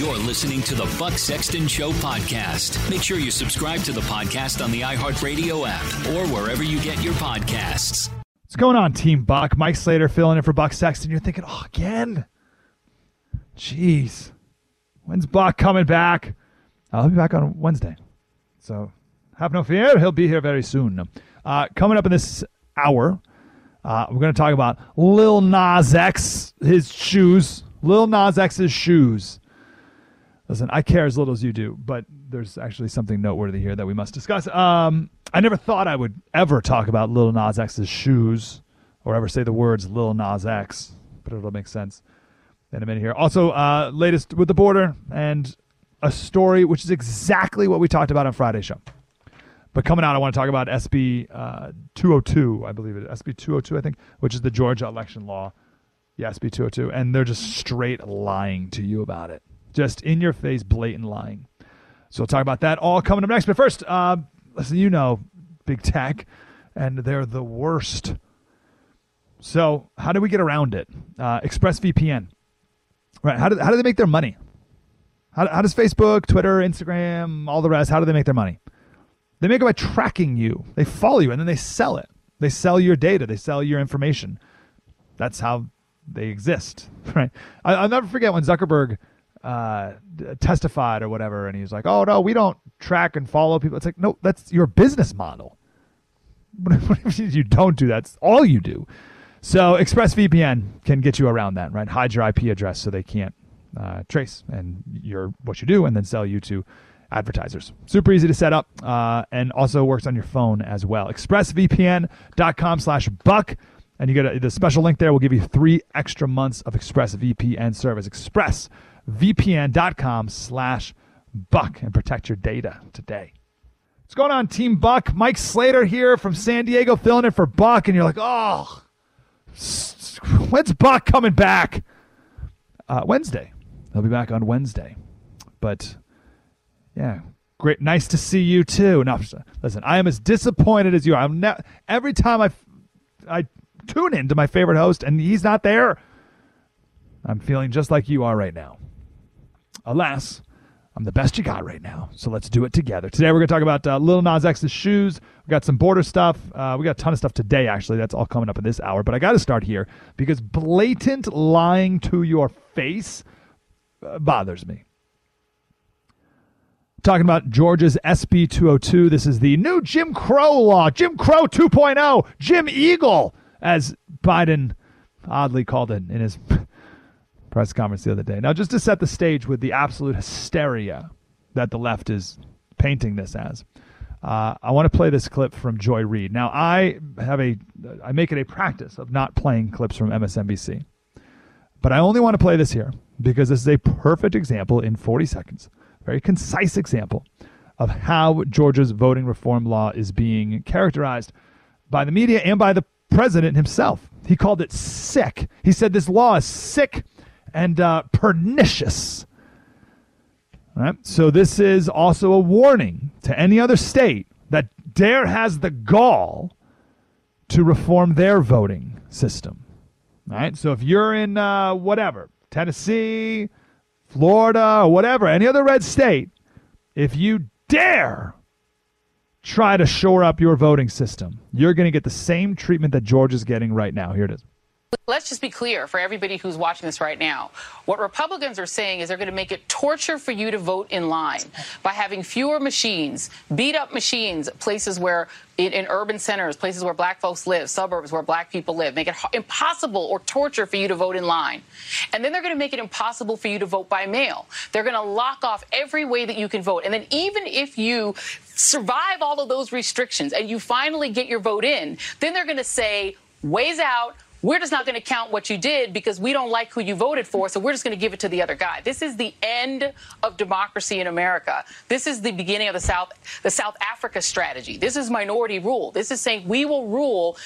You're listening to the Buck Sexton Show podcast. Make sure you subscribe to the podcast on the iHeartRadio app or wherever you get your podcasts. What's going on, Team Buck? Mike Slater filling in for Buck Sexton. You're thinking, oh, again? Jeez. When's Buck coming back? I'll be back on Wednesday. So have no fear. He'll be here very soon. Uh, coming up in this hour, uh, we're going to talk about Lil Nas X, his shoes. Lil Nas X's shoes. Listen, I care as little as you do, but there's actually something noteworthy here that we must discuss. Um, I never thought I would ever talk about Lil Nas X's shoes or ever say the words Lil Nas X, but it'll make sense in a minute here. Also, uh, latest with the border and a story which is exactly what we talked about on Friday's show. But coming out, I want to talk about SB uh, 202, I believe it is. SB 202, I think, which is the Georgia election law. Yeah, SB 202. And they're just straight lying to you about it just in your face, blatant lying. So we'll talk about that all coming up next. But first, uh, listen, you know, big tech, and they're the worst. So how do we get around it? Uh, ExpressVPN, right? How do how do they make their money? How, how does Facebook, Twitter, Instagram, all the rest? How do they make their money? They make it by tracking you. They follow you, and then they sell it. They sell your data. They sell your information. That's how they exist, right? I, will never forget when Zuckerberg uh, testified or whatever, and he's like, "Oh no, we don't track and follow people." It's like, no, that's your business model. you don't do that? It's all you do. So ExpressVPN can get you around that, right? Hide your IP address so they can't uh, trace and your what you do, and then sell you to advertisers. Super easy to set up, uh, and also works on your phone as well. ExpressVPN.com/buck. And you get a, the special link there will give you three extra months of ExpressVPN service. Express vpn.com slash buck and protect your data today. What's going on, Team Buck? Mike Slater here from San Diego filling in for Buck, and you're like, oh, when's Buck coming back? Uh, Wednesday. He'll be back on Wednesday. But yeah, great. Nice to see you too. Now, listen, I am as disappointed as you are. I'm ne- every time I, I tune in to my favorite host and he's not there, I'm feeling just like you are right now. Alas, I'm the best you got right now. So let's do it together. Today we're going to talk about uh, Lil Nas X's shoes. We got some border stuff. Uh, we got a ton of stuff today, actually. That's all coming up in this hour. But I got to start here because blatant lying to your face uh, bothers me. Talking about Georgia's SB 202. This is the new Jim Crow law, Jim Crow 2.0, Jim Eagle, as Biden oddly called it in his press conference the other day. Now, just to set the stage with the absolute hysteria that the left is painting this as, uh, I want to play this clip from Joy Reid. Now, I have a, I make it a practice of not playing clips from MSNBC, but I only want to play this here because this is a perfect example in 40 seconds, very concise example of how Georgia's voting reform law is being characterized by the media and by the president himself. He called it sick. He said this law is sick and uh, pernicious. All right? So, this is also a warning to any other state that dare has the gall to reform their voting system. All right? So, if you're in uh, whatever, Tennessee, Florida, or whatever, any other red state, if you dare try to shore up your voting system, you're going to get the same treatment that Georgia's getting right now. Here it is. Let's just be clear for everybody who's watching this right now. What Republicans are saying is they're going to make it torture for you to vote in line by having fewer machines, beat up machines, places where in, in, urban centers, places where black folks live, suburbs where black people live, make it impossible or torture for you to vote in line. And then they're going to make it impossible for you to vote by mail. They're going to lock off every way that you can vote. And then even if you survive all of those restrictions and you finally get your vote in, then they're going to say, ways out we're just not going to count what you did because we don't like who you voted for, so we're just going to give it to the other guy. This is the end of democracy in America. This is the beginning of the South the South Africa strategy. This is minority rule. This is saying we will rule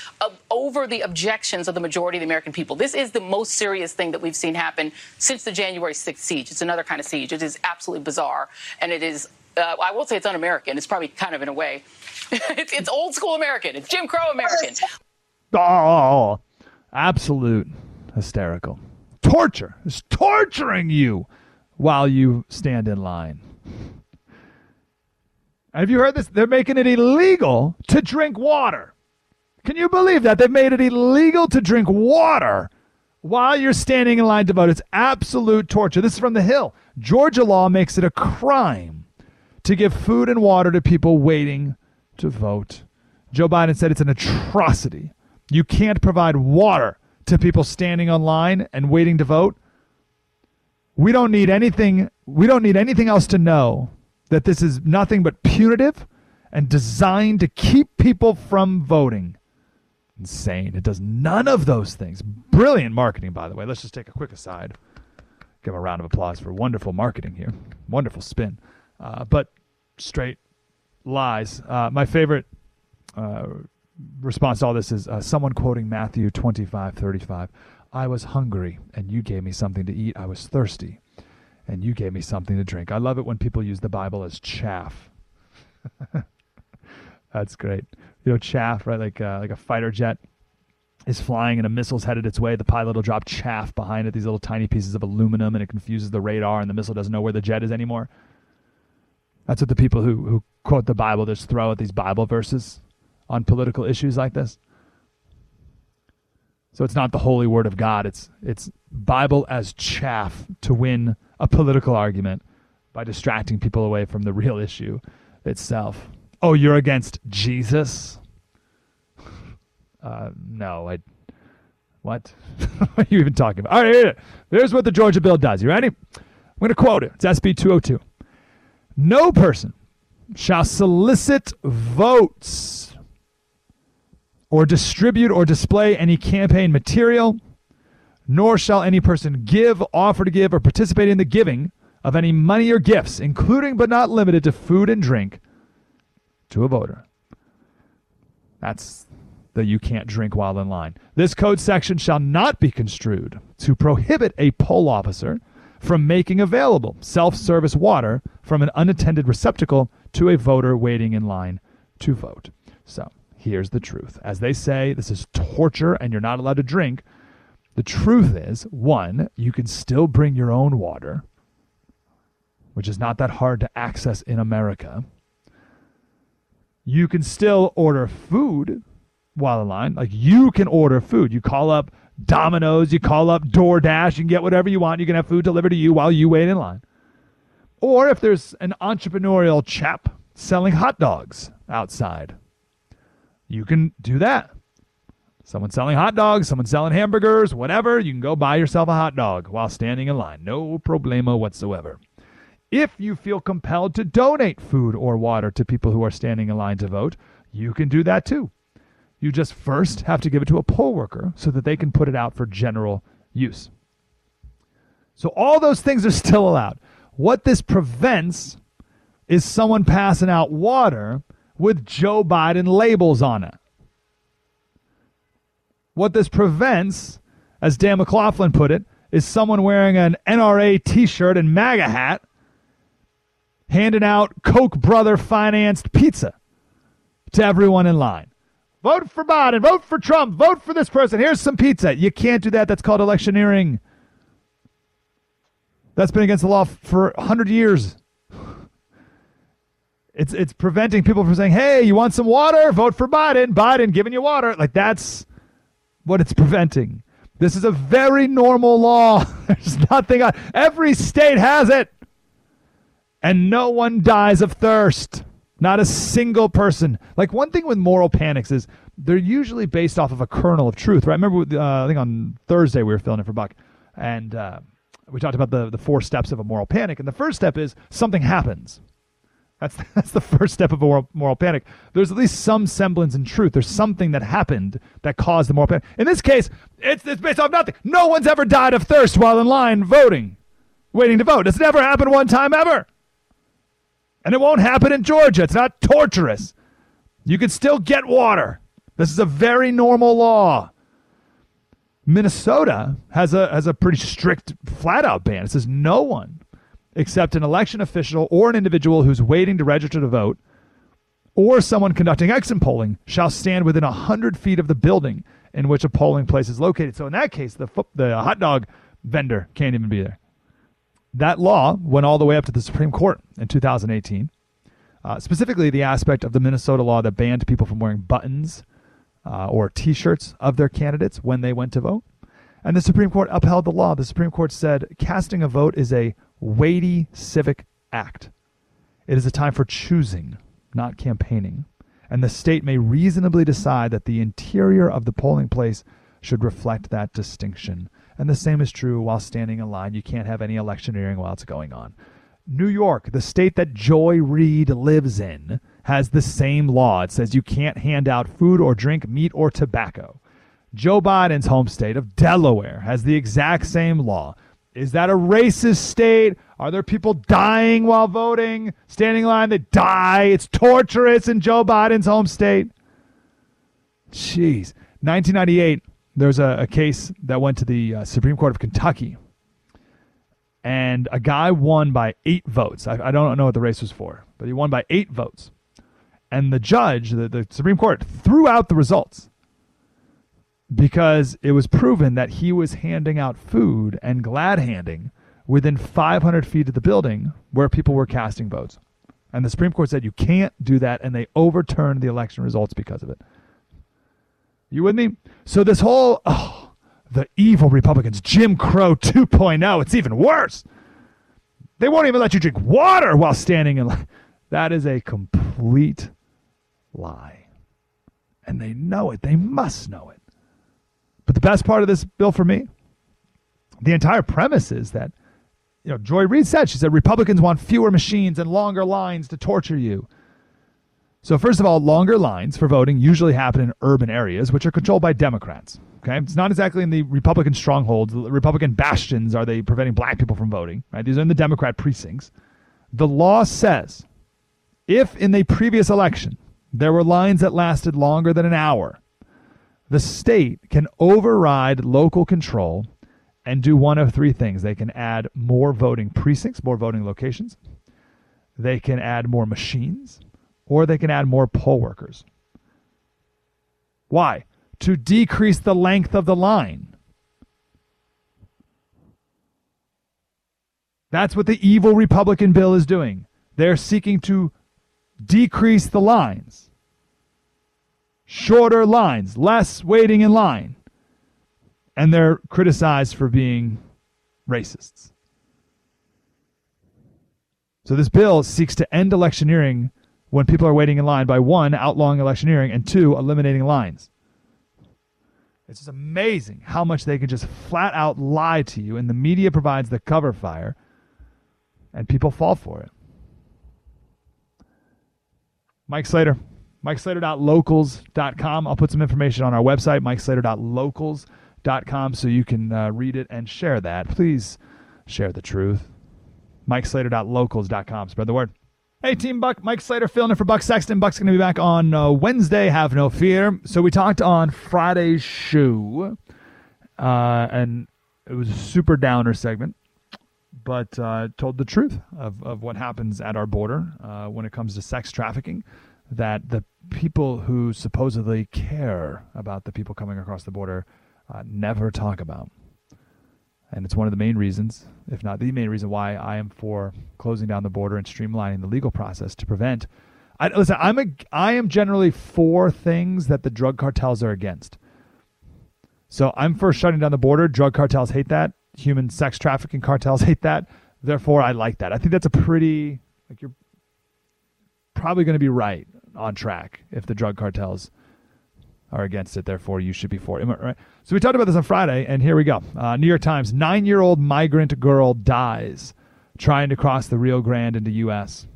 over the objections of the majority of the American people. This is the most serious thing that we've seen happen since the January 6th siege. It's another kind of siege. It is absolutely bizarre, and it is. Uh, I will say it's un-American. It's probably kind of in a way. it's, it's old school American. It's Jim Crow American. Oh, absolute hysterical torture is torturing you while you stand in line. Have you heard this? They're making it illegal to drink water. Can you believe that? They've made it illegal to drink water while you're standing in line to vote. It's absolute torture. This is from The Hill. Georgia law makes it a crime to give food and water to people waiting to vote. Joe Biden said it's an atrocity. You can't provide water to people standing online and waiting to vote. We don't need anything we don't need anything else to know that this is nothing but punitive and designed to keep people from voting. Insane. It does none of those things. Brilliant marketing, by the way. Let's just take a quick aside. Give a round of applause for wonderful marketing here. Wonderful spin. Uh, but straight lies. Uh, my favorite uh, response to all this is uh, someone quoting Matthew 25 35. I was hungry, and you gave me something to eat. I was thirsty, and you gave me something to drink. I love it when people use the Bible as chaff. That's great. You know, chaff, right? Like uh, like a fighter jet is flying and a missile's headed its way. The pilot will drop chaff behind it, these little tiny pieces of aluminum, and it confuses the radar, and the missile doesn't know where the jet is anymore. That's what the people who, who quote the Bible just throw at these Bible verses on political issues like this. So it's not the holy word of God. It's it's Bible as chaff to win a political argument by distracting people away from the real issue itself. Oh, you're against Jesus? Uh, no, I. What? what are you even talking about? All right, here, here's what the Georgia bill does. You ready? I'm going to quote it. It's SB 202. No person shall solicit votes or distribute or display any campaign material, nor shall any person give, offer to give, or participate in the giving of any money or gifts, including but not limited to food and drink, to a voter. That's the you can't drink while in line. This code section shall not be construed to prohibit a poll officer from making available self service water from an unattended receptacle to a voter waiting in line to vote. So here's the truth. As they say, this is torture and you're not allowed to drink. The truth is one, you can still bring your own water, which is not that hard to access in America. You can still order food while in line. Like you can order food. You call up Domino's, you call up DoorDash, you can get whatever you want. You can have food delivered to you while you wait in line. Or if there's an entrepreneurial chap selling hot dogs outside, you can do that. Someone selling hot dogs, someone selling hamburgers, whatever, you can go buy yourself a hot dog while standing in line. No problema whatsoever. If you feel compelled to donate food or water to people who are standing in line to vote, you can do that too. You just first have to give it to a poll worker so that they can put it out for general use. So all those things are still allowed. What this prevents is someone passing out water with Joe Biden labels on it. What this prevents, as Dan McLaughlin put it, is someone wearing an NRA t shirt and MAGA hat handing out Koch brother financed pizza to everyone in line. Vote for Biden, vote for Trump, vote for this person. Here's some pizza. You can't do that. That's called electioneering. That's been against the law for 100 years. It's it's preventing people from saying, "Hey, you want some water? Vote for Biden. Biden giving you water." Like that's what it's preventing. This is a very normal law. There's nothing on every state has it. And no one dies of thirst. Not a single person. Like one thing with moral panics is they're usually based off of a kernel of truth, right? I remember, uh, I think on Thursday we were filling in for Buck, and uh, we talked about the the four steps of a moral panic. And the first step is something happens. That's that's the first step of a moral, moral panic. There's at least some semblance in truth. There's something that happened that caused the moral panic. In this case, it's it's based off nothing. No one's ever died of thirst while in line voting, waiting to vote. It's never happened one time ever. And it won't happen in Georgia. It's not torturous. You can still get water. This is a very normal law. Minnesota has a has a pretty strict flat out ban. It says no one except an election official or an individual who's waiting to register to vote or someone conducting exit polling shall stand within 100 feet of the building in which a polling place is located. So in that case, the the hot dog vendor can't even be there. that law went all the way up to the Supreme Court in 2018. Uh, specifically, the aspect of the Minnesota law that banned people from wearing buttons uh, or t shirts of their candidates when they went to vote. And the Supreme Court upheld the law. The Supreme Court said casting a vote is a weighty civic act. It is a time for choosing, not campaigning. And the state may reasonably decide that the interior of the polling place should reflect that distinction. And the same is true while standing in line. You can't have any electioneering while it's going on. New York, the state that Joy Reid lives in, has the same law. It says you can't hand out food or drink, meat or tobacco. Joe Biden's home state of Delaware has the exact same law. Is that a racist state? Are there people dying while voting? Standing in line, they die. It's torturous in Joe Biden's home state. Jeez. 1998, there's a, a case that went to the uh, Supreme Court of Kentucky, and a guy won by eight votes. I, I don't know what the race was for, but he won by eight votes. And the judge, the, the Supreme Court, threw out the results because it was proven that he was handing out food and glad handing within 500 feet of the building where people were casting votes. And the Supreme Court said you can't do that, and they overturned the election results because of it. You with me? So this whole oh, the evil Republicans, Jim Crow 2.0, it's even worse. They won't even let you drink water while standing in line. That is a complete lie. And they know it. They must know it. But the best part of this bill for me, the entire premise is that, you know, Joy Reid said, she said, Republicans want fewer machines and longer lines to torture you. So, first of all, longer lines for voting usually happen in urban areas, which are controlled by Democrats. Okay, it's not exactly in the Republican strongholds, the Republican bastions. Are they preventing black people from voting? Right, these are in the Democrat precincts. The law says, if in the previous election there were lines that lasted longer than an hour, the state can override local control and do one of three things. They can add more voting precincts, more voting locations. They can add more machines or they can add more poll workers. Why? To decrease the length of the line. That's what the evil Republican bill is doing. They're seeking to decrease the lines. Shorter lines, less waiting in line. And they're criticized for being racists. So this bill seeks to end electioneering when people are waiting in line by one, outlawing electioneering, and two, eliminating lines. It's just amazing how much they can just flat out lie to you, and the media provides the cover fire, and people fall for it. Mike Slater, MikeSlater.locals.com. I'll put some information on our website, MikeSlater.locals.com, so you can uh, read it and share that. Please share the truth. MikeSlater.locals.com. Spread the word. Hey, Team Buck, Mike Slater filling in for Buck Sexton. Buck's going to be back on uh, Wednesday, have no fear. So we talked on Friday's show, uh, and it was a super downer segment, but uh, told the truth of, of what happens at our border uh, when it comes to sex trafficking. That the people who supposedly care about the people coming across the border uh, never talk about. And it's one of the main reasons, if not the main reason, why I am for closing down the border and streamlining the legal process to prevent. I, listen, I'm a, I am generally for things that the drug cartels are against. So I'm for shutting down the border. Drug cartels hate that. Human sex trafficking cartels hate that. Therefore, I like that. I think that's a pretty like you're probably going to be right on track if the drug cartels are against it. Therefore, you should be for it. Right? So we talked about this on Friday, and here we go. Uh, New York Times: Nine-year-old migrant girl dies trying to cross the Rio Grande into U.S.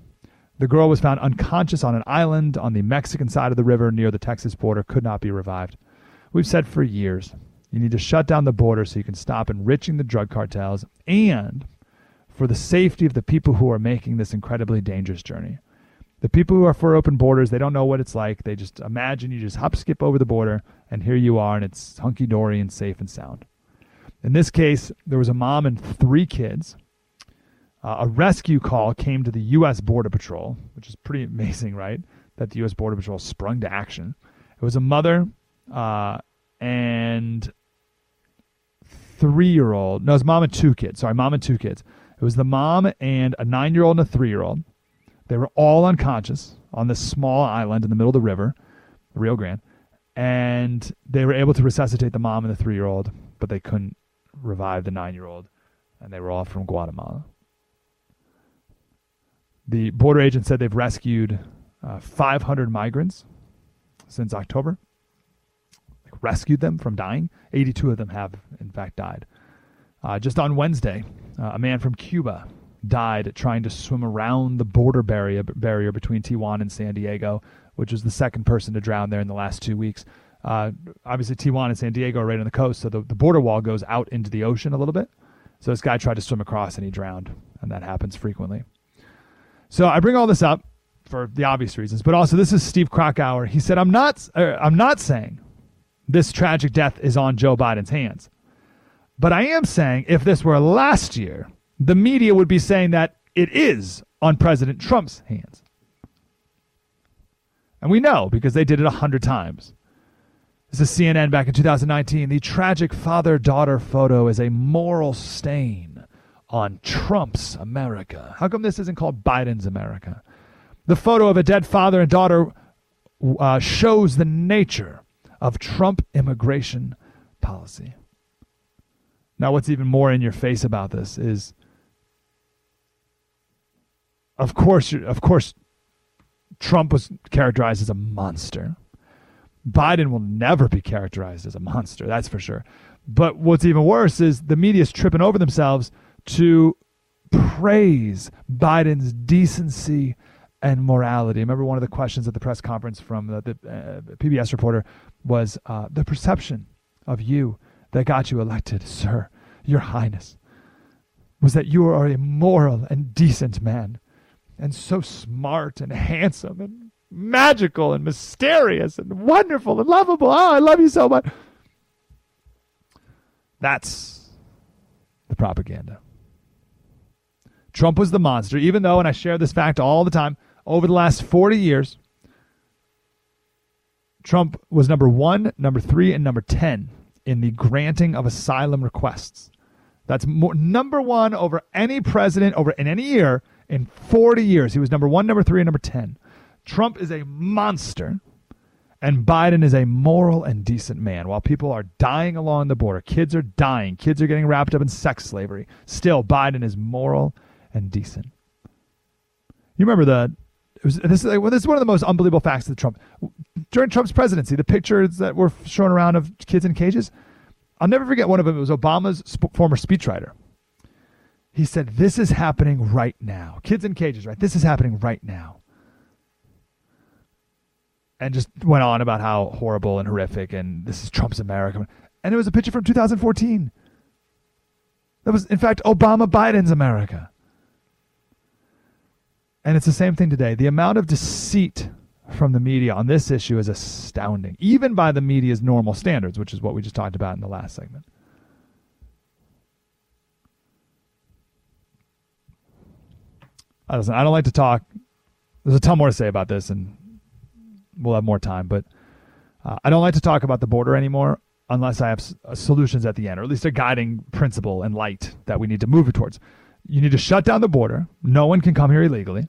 The girl was found unconscious on an island on the Mexican side of the river near the Texas border. Could not be revived. We've said for years you need to shut down the border so you can stop enriching the drug cartels and for the safety of the people who are making this incredibly dangerous journey. The people who are for open borders, they don't know what it's like. They just imagine you just hop, skip over the border, and here you are, and it's hunky dory and safe and sound. In this case, there was a mom and three kids. Uh, a rescue call came to the U.S. Border Patrol, which is pretty amazing, right? That the U.S. Border Patrol sprung to action. It was a mother uh, and three year old. No, it was mom and two kids. Sorry, mom and two kids. It was the mom and a nine year old and a three year old. They were all unconscious on this small island in the middle of the river, Rio Grande, and they were able to resuscitate the mom and the three year old, but they couldn't revive the nine year old, and they were all from Guatemala. The border agent said they've rescued uh, 500 migrants since October. Like rescued them from dying. 82 of them have, in fact, died. Uh, just on Wednesday, uh, a man from Cuba died trying to swim around the border barrier barrier between Tijuana and San Diego, which was the second person to drown there in the last two weeks. Uh, obviously, Tijuana and San Diego are right on the coast, so the, the border wall goes out into the ocean a little bit. So this guy tried to swim across and he drowned, and that happens frequently. So I bring all this up for the obvious reasons, but also this is Steve Krakauer. He said, "I'm not, uh, I'm not saying this tragic death is on Joe Biden's hands, but I am saying if this were last year, the media would be saying that it is on President Trump's hands." And we know because they did it a hundred times. This is CNN back in 2019. The tragic father daughter photo is a moral stain on Trump's America. How come this isn't called Biden's America? The photo of a dead father and daughter uh, shows the nature of Trump immigration policy. Now, what's even more in your face about this is, of course, of course, Trump was characterized as a monster. Biden will never be characterized as a monster, that's for sure. But what's even worse is the media is tripping over themselves to praise Biden's decency and morality. Remember, one of the questions at the press conference from the, the uh, PBS reporter was uh, the perception of you that got you elected, sir, your highness, was that you are a moral and decent man, and so smart and handsome and magical and mysterious and wonderful and lovable. Oh, I love you so much. That's the propaganda. Trump was the monster, even though, and I share this fact all the time, over the last 40 years, Trump was number one, number three, and number 10 in the granting of asylum requests. That's more, number one over any president over in any year in 40 years. He was number one, number three, and number 10. Trump is a monster, and Biden is a moral and decent man. While people are dying along the border, kids are dying, kids are getting wrapped up in sex slavery, still, Biden is moral and decent. You remember the was, this, is, well, this is one of the most unbelievable facts of Trump. During Trump's presidency, the pictures that were shown around of kids in cages, I'll never forget one of them. It was Obama's sp- former speechwriter. He said, This is happening right now. Kids in cages, right? This is happening right now and just went on about how horrible and horrific and this is Trump's America. And it was a picture from 2014. That was, in fact, Obama Biden's America. And it's the same thing today. The amount of deceit from the media on this issue is astounding, even by the media's normal standards, which is what we just talked about in the last segment. Listen, I don't like to talk. There's a ton more to say about this, and we'll have more time. But uh, I don't like to talk about the border anymore unless I have s- uh, solutions at the end, or at least a guiding principle and light that we need to move towards. You need to shut down the border. No one can come here illegally,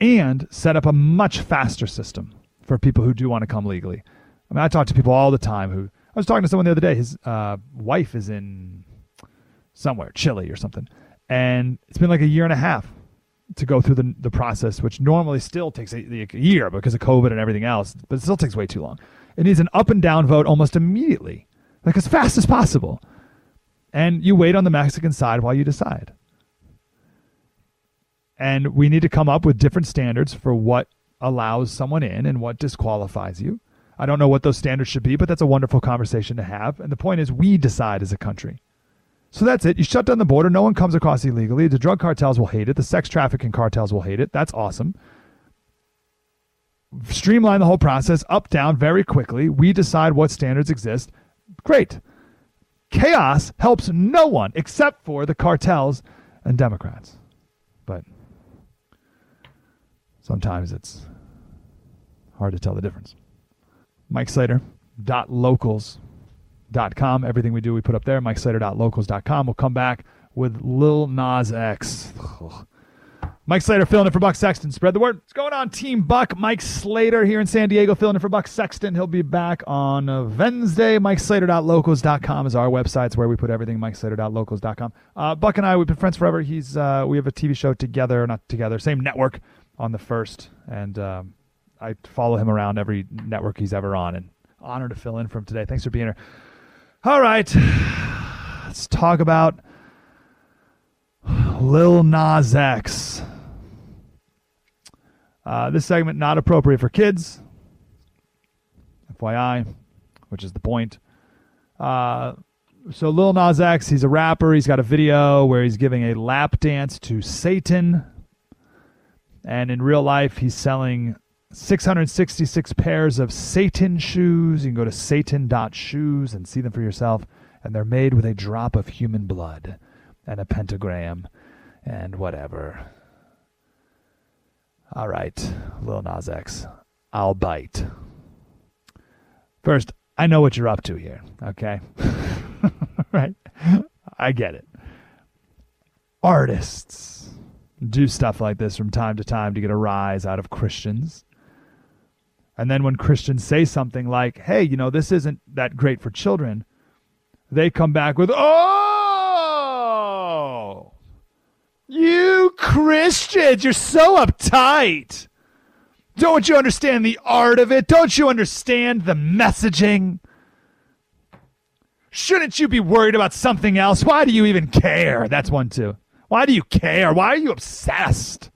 and set up a much faster system for people who do want to come legally. I mean, I talk to people all the time who. I was talking to someone the other day. His uh, wife is in somewhere, Chile or something, and it's been like a year and a half to go through the, the process, which normally still takes a, a, year because of COVID and everything else, but it still takes way too long. It needs an up and down vote almost immediately, like as fast as possible. And you wait on the Mexican side while you decide. And we need to come up with different standards for what allows someone in and what disqualifies you. I don't know what those standards should be, but that's a wonderful conversation to have. And the point is, we decide as a country. So that's it. You shut down the border. No one comes across illegally. The drug cartels will hate it. The sex trafficking cartels will hate it. That's awesome. Streamline the whole process up, down very quickly. We decide what standards exist. Great. Chaos helps no one except for the cartels and Democrats. But sometimes it's hard to tell the difference. Mike Slater, dot locals com. Everything we do, we put up there. MikeSlater.locals.com. We'll come back with Lil Nas X. Mike Slater filling in for Buck Sexton. Spread the word. What's going on, Team Buck? Mike Slater here in San Diego filling in for Buck Sexton. He'll be back on Wednesday. MikeSlater.locals.com is our website. It's where we put everything. MikeSlater.locals.com. Uh, Buck and I, we've been friends forever. He's uh, We have a TV show together, not together, same network on the first. And um, I follow him around every network he's ever on. And honored to fill in for him today. Thanks for being here. All right. Let's talk about Lil Nas X. Uh, this segment not appropriate for kids. FYI, which is the point. Uh, so Lil Nas X, he's a rapper. He's got a video where he's giving a lap dance to Satan, and in real life, he's selling 666 pairs of Satan shoes. You can go to satan.shoes and see them for yourself, and they're made with a drop of human blood and a pentagram and whatever. All right, Lil Nas X, I'll bite. First, I know what you're up to here, okay? right? I get it. Artists do stuff like this from time to time to get a rise out of Christians. And then when Christians say something like, hey, you know, this isn't that great for children, they come back with, oh, you Christians, you're so uptight. Don't you understand the art of it? Don't you understand the messaging? Shouldn't you be worried about something else? Why do you even care? That's one too. Why do you care? Why are you obsessed?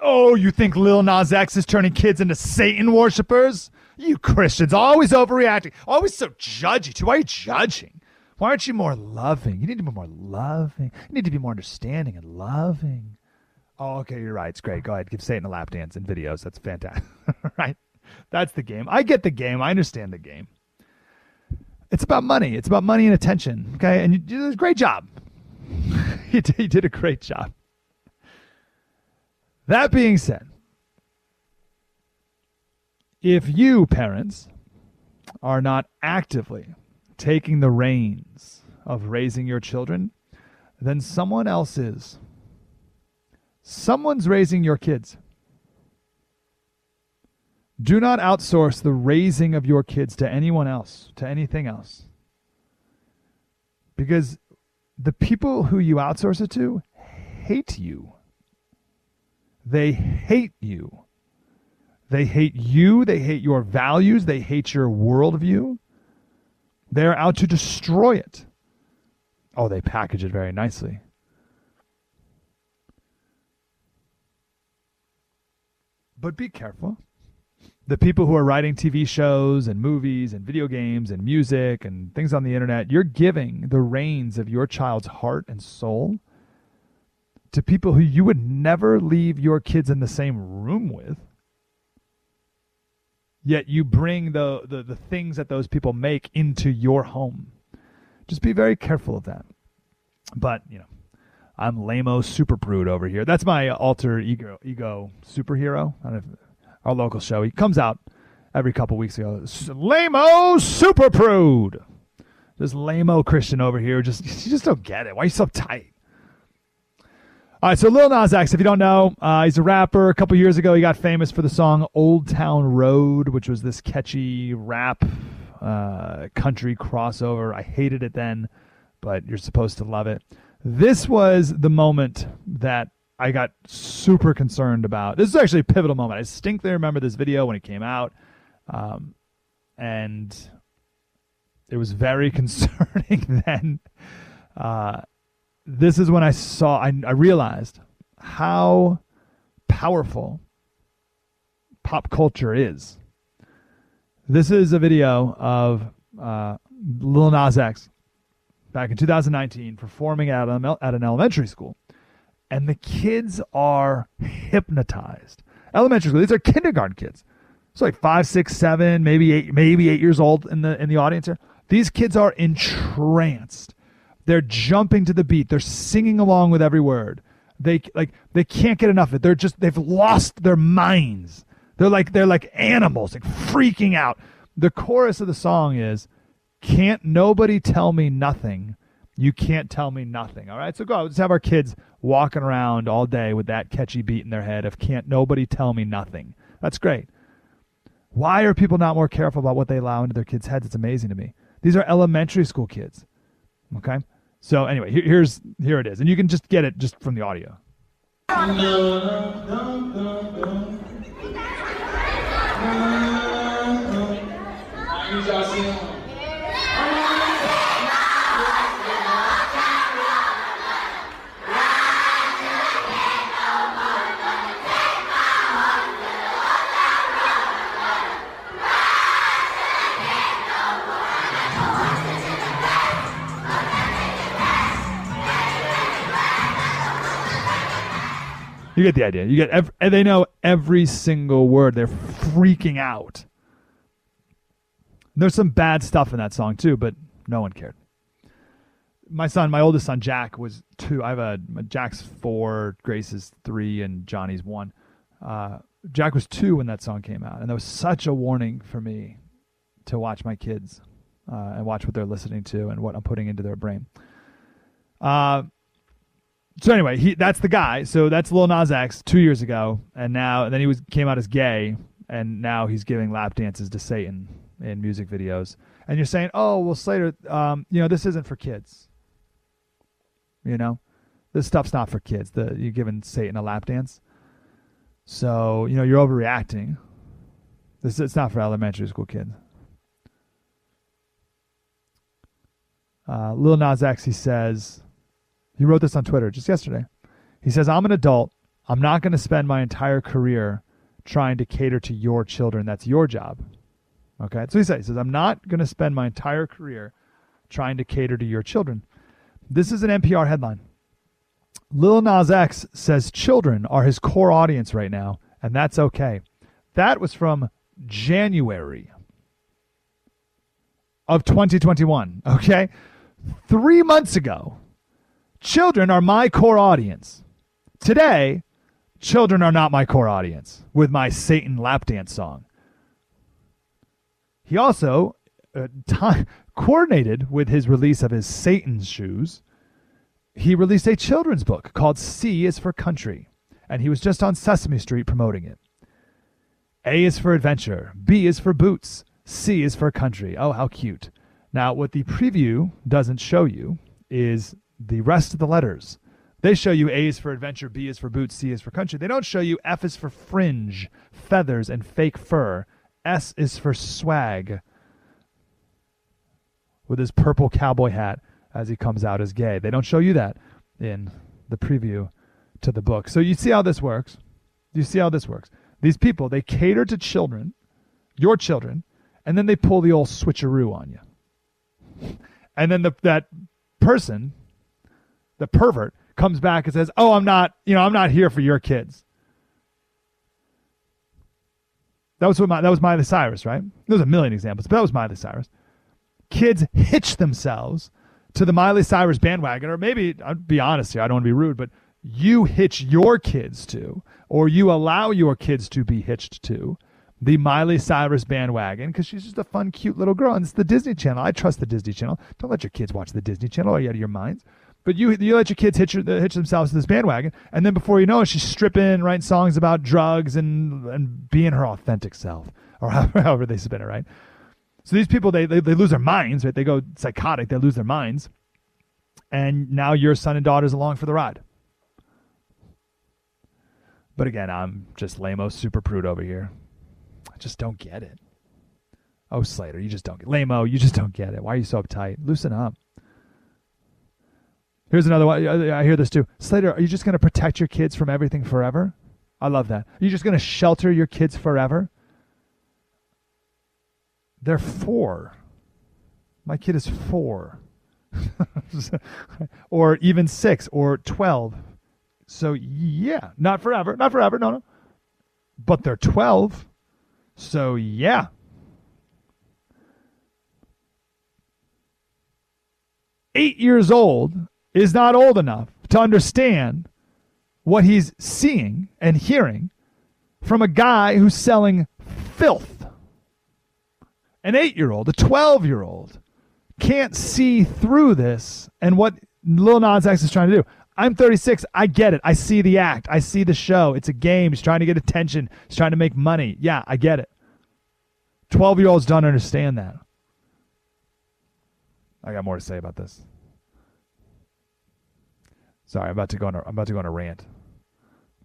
Oh, you think Lil Nas X is turning kids into Satan worshippers? You Christians always overreacting, always so judgy too. Why are you judging? Why aren't you more loving? You need to be more loving. You need to be more understanding and loving. Oh, okay, you're right. It's great. Go ahead, give Satan a lap dance in videos. That's fantastic. right? That's the game. I get the game. I understand the game. It's about money. It's about money and attention. Okay, and you, did a great job. you, did, you did a great job. That being said, if you parents are not actively taking the reins of raising your children, then someone else is. Someone's raising your kids. Do not outsource the raising of your kids to anyone else, to anything else. Because the people who you outsource it to hate you. They hate you. They hate you. They hate your values. They hate your worldview. They're out to destroy it. Oh, they package it very nicely. But be careful. The people who are writing TV shows and movies and video games and music and things on the internet, you're giving the reins of your child's heart and soul to people who you would never leave your kids in the same room with yet you bring the, the, the things that those people make into your home. Just be very careful of that. But, you know, I'm Lamo Super Prude over here. That's my alter ego ego superhero. our local show. He comes out every couple weeks ago. Lamo Super Prude. This Lamo Christian over here. Just you just don't get it. Why are you so tight? All right, so Lil Nas X, if you don't know, uh, he's a rapper. A couple years ago, he got famous for the song "Old Town Road," which was this catchy rap uh, country crossover. I hated it then, but you're supposed to love it. This was the moment that I got super concerned about. This is actually a pivotal moment. I distinctly remember this video when it came out, um, and it was very concerning then. Uh, this is when I saw, I, I realized how powerful pop culture is. This is a video of uh, Lil Nas X back in 2019 performing at, a, at an elementary school. And the kids are hypnotized. Elementary school, these are kindergarten kids. It's like five, six, seven, maybe eight, maybe eight years old in the in the audience here. These kids are entranced they're jumping to the beat. They're singing along with every word. They like they can't get enough of it. They're just they've lost their minds. They're like they're like animals, like freaking out. The chorus of the song is Can't nobody tell me nothing. You can't tell me nothing. All right. So go. Let's have our kids walking around all day with that catchy beat in their head of can't nobody tell me nothing. That's great. Why are people not more careful about what they allow into their kids' heads? It's amazing to me. These are elementary school kids. Okay. So anyway, here, here's here it is, and you can just get it just from the audio. You get the idea. You get ev- and they know every single word. They're freaking out. There's some bad stuff in that song too, but no one cared. My son, my oldest son Jack, was two. I have a Jack's four, Grace is three, and Johnny's one. Uh, Jack was two when that song came out, and that was such a warning for me to watch my kids uh, and watch what they're listening to and what I'm putting into their brain. Uh, so anyway, he that's the guy. So that's Lil Nas X two years ago, and now and then he was came out as gay, and now he's giving lap dances to Satan in music videos. And you're saying, oh well, Slater, um, you know this isn't for kids. You know, this stuff's not for kids. The you're giving Satan a lap dance. So you know you're overreacting. This it's not for elementary school kids. Uh, Lil Nas X, he says, he wrote this on Twitter just yesterday. He says, I'm an adult. I'm not going to spend my entire career trying to cater to your children. That's your job. Okay. So he says, he says, I'm not going to spend my entire career trying to cater to your children. This is an NPR headline. Lil Nas X says children are his core audience right now, and that's okay. That was from January of 2021. Okay. Three months ago, Children are my core audience. Today, children are not my core audience with my Satan lap dance song. He also uh, t- coordinated with his release of his Satan's shoes. He released a children's book called C is for Country, and he was just on Sesame Street promoting it. A is for adventure, B is for boots, C is for country. Oh, how cute. Now, what the preview doesn't show you is the rest of the letters. They show you A is for adventure, B is for boots, C is for country. They don't show you F is for fringe, feathers, and fake fur. S is for swag with his purple cowboy hat as he comes out as gay. They don't show you that in the preview to the book. So you see how this works. You see how this works. These people, they cater to children, your children, and then they pull the old switcheroo on you. And then the, that person the pervert comes back and says, "Oh, I'm not, you know, I'm not here for your kids." That was what my, that was Miley Cyrus, right? There's a million examples, but that was Miley Cyrus. Kids hitch themselves to the Miley Cyrus bandwagon, or maybe I'll be honest here, I don't want to be rude, but you hitch your kids to, or you allow your kids to be hitched to the Miley Cyrus bandwagon because she's just a fun, cute little girl. And it's the Disney Channel. I trust the Disney Channel. Don't let your kids watch the Disney Channel. Are you out of your minds? But you you let your kids hitch, hitch themselves to this bandwagon, and then before you know it, she's stripping, writing songs about drugs and and being her authentic self, or however, they spin it, right? So these people they, they they lose their minds, right? They go psychotic, they lose their minds, and now your son and daughter's along for the ride. But again, I'm just lame super prude over here. I just don't get it. Oh, Slater, you just don't get lame you just don't get it. Why are you so uptight? Loosen up. Here's another one. I hear this too. Slater, are you just going to protect your kids from everything forever? I love that. Are you just going to shelter your kids forever? They're four. My kid is four. or even six or 12. So, yeah, not forever. Not forever. No, no. But they're 12. So, yeah. Eight years old is not old enough to understand what he's seeing and hearing from a guy who's selling filth. An eight year old, a 12 year old can't see through this and what Lil Nas X is trying to do. I'm 36. I get it. I see the act. I see the show. It's a game. He's trying to get attention. He's trying to make money. Yeah, I get it. 12 year olds don't understand that. I got more to say about this. Sorry, I'm about to go on a, I'm about to go on a rant.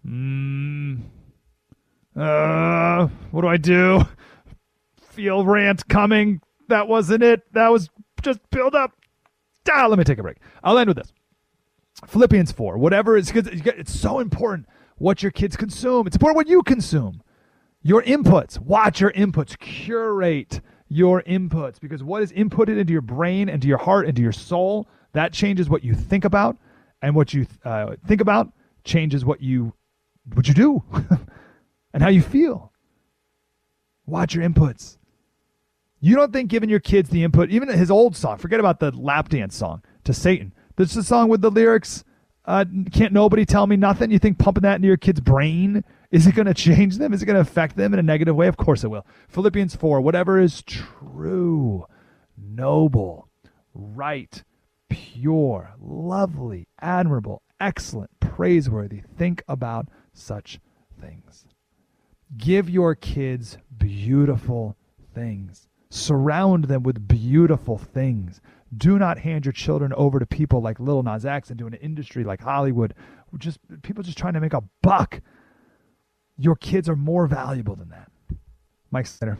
Mm. Uh, what do I do? Feel rant coming. That wasn't it. That was just build up. Ah, let me take a break. I'll end with this. Philippians 4, whatever is it's so important what your kids consume. It's important what you consume. Your inputs, watch your inputs, curate your inputs because what is inputted into your brain, into your heart, into your soul, that changes what you think about, and what you uh, think about changes what you what you do and how you feel. Watch your inputs. You don't think giving your kids the input, even his old song, forget about the lap dance song to Satan. This is a song with the lyrics, uh, can't nobody tell me nothing. You think pumping that into your kid's brain is it going to change them? Is it going to affect them in a negative way? Of course it will. Philippians 4 whatever is true, noble, right, pure, lovely, admirable, excellent, praiseworthy. Think about such things. Give your kids beautiful things. Surround them with beautiful things. Do not hand your children over to people like Lil Nas X and to an industry like Hollywood. Just people just trying to make a buck. Your kids are more valuable than that. Mike Slater.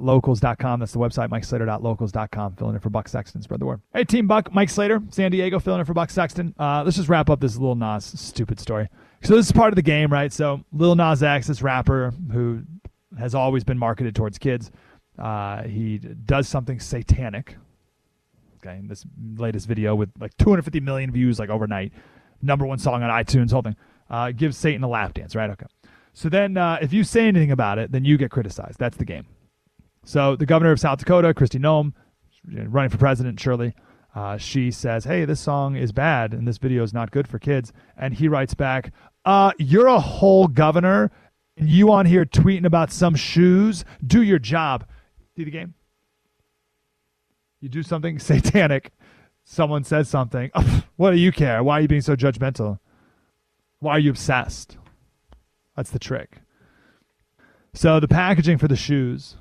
Locals.com. That's the website, MikeSlater.locals.com. Filling in for Buck Sexton. Spread the word. Hey, Team Buck, Mike Slater, San Diego, filling in for Buck Sexton. Uh, let's just wrap up this little Nas stupid story. So, this is part of the game, right? So, Lil Nas X, this rapper who has always been marketed towards kids, uh, he does something satanic, Okay, in this latest video with like 250 million views like overnight, number one song on iTunes, whole thing. Uh, gives Satan a lap dance, right? Okay. So then, uh, if you say anything about it, then you get criticized. That's the game. So the governor of South Dakota, Kristi Noem, running for president, surely, uh, she says, "Hey, this song is bad, and this video is not good for kids." And he writes back, "Uh, you're a whole governor, and you on here tweeting about some shoes. Do your job." See the game? you do something satanic, someone says something. what do you care? Why are you being so judgmental? Why are you obsessed? That's the trick. So the packaging for the shoes,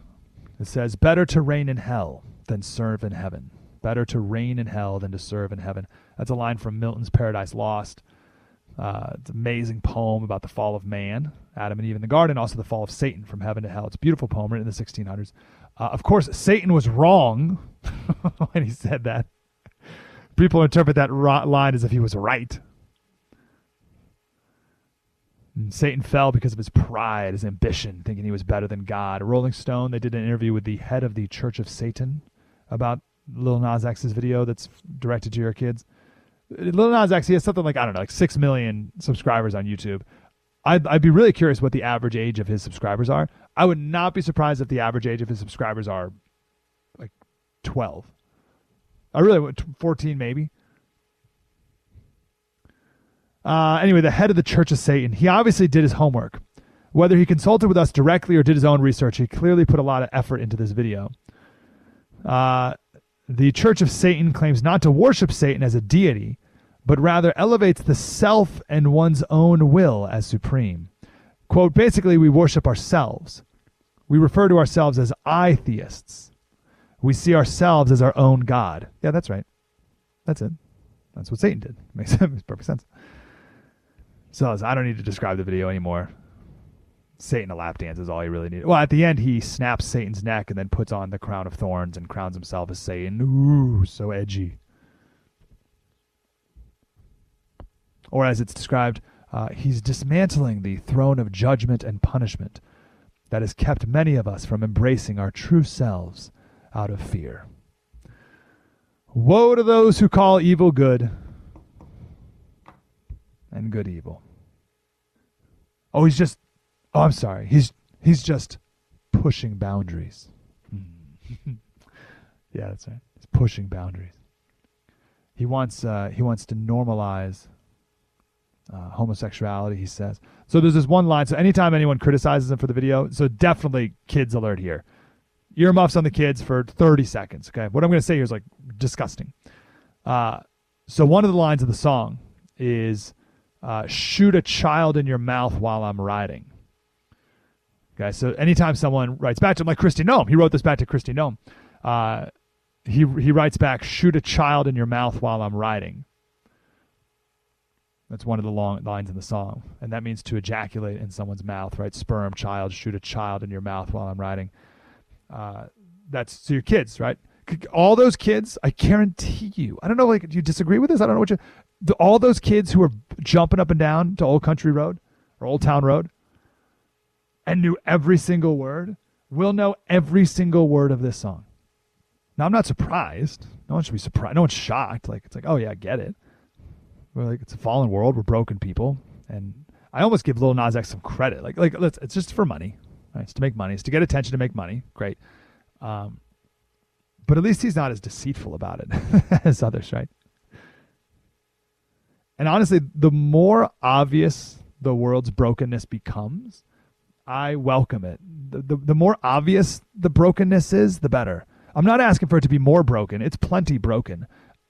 it says, "Better to reign in hell than serve in heaven." Better to reign in hell than to serve in heaven. That's a line from Milton's Paradise Lost. Uh, it's an amazing poem about the fall of man, Adam and Eve in the garden, also the fall of Satan from heaven to hell. It's a beautiful poem written in the 1600s. Uh, of course, Satan was wrong when he said that. People interpret that line as if he was right. Satan fell because of his pride, his ambition, thinking he was better than God. Rolling Stone, they did an interview with the head of the Church of Satan about Lil Nas X's video that's directed to your kids. Lil Nas X, he has something like, I don't know, like 6 million subscribers on YouTube. I'd, I'd be really curious what the average age of his subscribers are. I would not be surprised if the average age of his subscribers are like 12. I really went 14 maybe. Uh, anyway, the head of the Church of Satan, he obviously did his homework. Whether he consulted with us directly or did his own research, he clearly put a lot of effort into this video. Uh, the Church of Satan claims not to worship Satan as a deity, but rather elevates the self and one's own will as supreme. Quote, basically, we worship ourselves. We refer to ourselves as I theists. We see ourselves as our own God. Yeah, that's right. That's it. That's what Satan did. Makes, makes perfect sense. So I don't need to describe the video anymore. Satan a lap dance is all he really needed. Well, at the end, he snaps Satan's neck and then puts on the crown of thorns and crowns himself as Satan. Ooh, so edgy. Or as it's described, uh, he's dismantling the throne of judgment and punishment that has kept many of us from embracing our true selves out of fear. Woe to those who call evil good and good evil. Oh, he's just Oh, I'm sorry. He's he's just pushing boundaries. yeah, that's right. He's pushing boundaries. He wants uh, he wants to normalize uh, homosexuality. He says so. There's this one line. So anytime anyone criticizes him for the video, so definitely kids alert here earmuffs on the kids for 30 seconds. Okay, what I'm going to say here is like disgusting. Uh, so one of the lines of the song is uh, "Shoot a child in your mouth while I'm riding." Okay, so anytime someone writes back to him, like Kristi Noem, he wrote this back to Kristi Noem. Uh, he he writes back, "Shoot a child in your mouth while I'm riding." That's one of the long lines in the song, and that means to ejaculate in someone's mouth, right? Sperm, child, shoot a child in your mouth while I'm riding. Uh, that's to your kids, right? All those kids, I guarantee you. I don't know, like, do you disagree with this? I don't know what you. The, all those kids who are jumping up and down to Old Country Road or Old Town Road and knew every single word will know every single word of this song. Now, I'm not surprised. No one should be surprised. No one's shocked. Like, it's like, oh, yeah, I get it. We're like, it's a fallen world. We're broken people. And I almost give Lil Nas X some credit. Like, like let's, it's just for money. Right? It's to make money. It's to get attention to make money. Great. Um, but at least he's not as deceitful about it as others, right? And honestly, the more obvious the world's brokenness becomes, I welcome it. The, the, the more obvious the brokenness is, the better. I'm not asking for it to be more broken. It's plenty broken.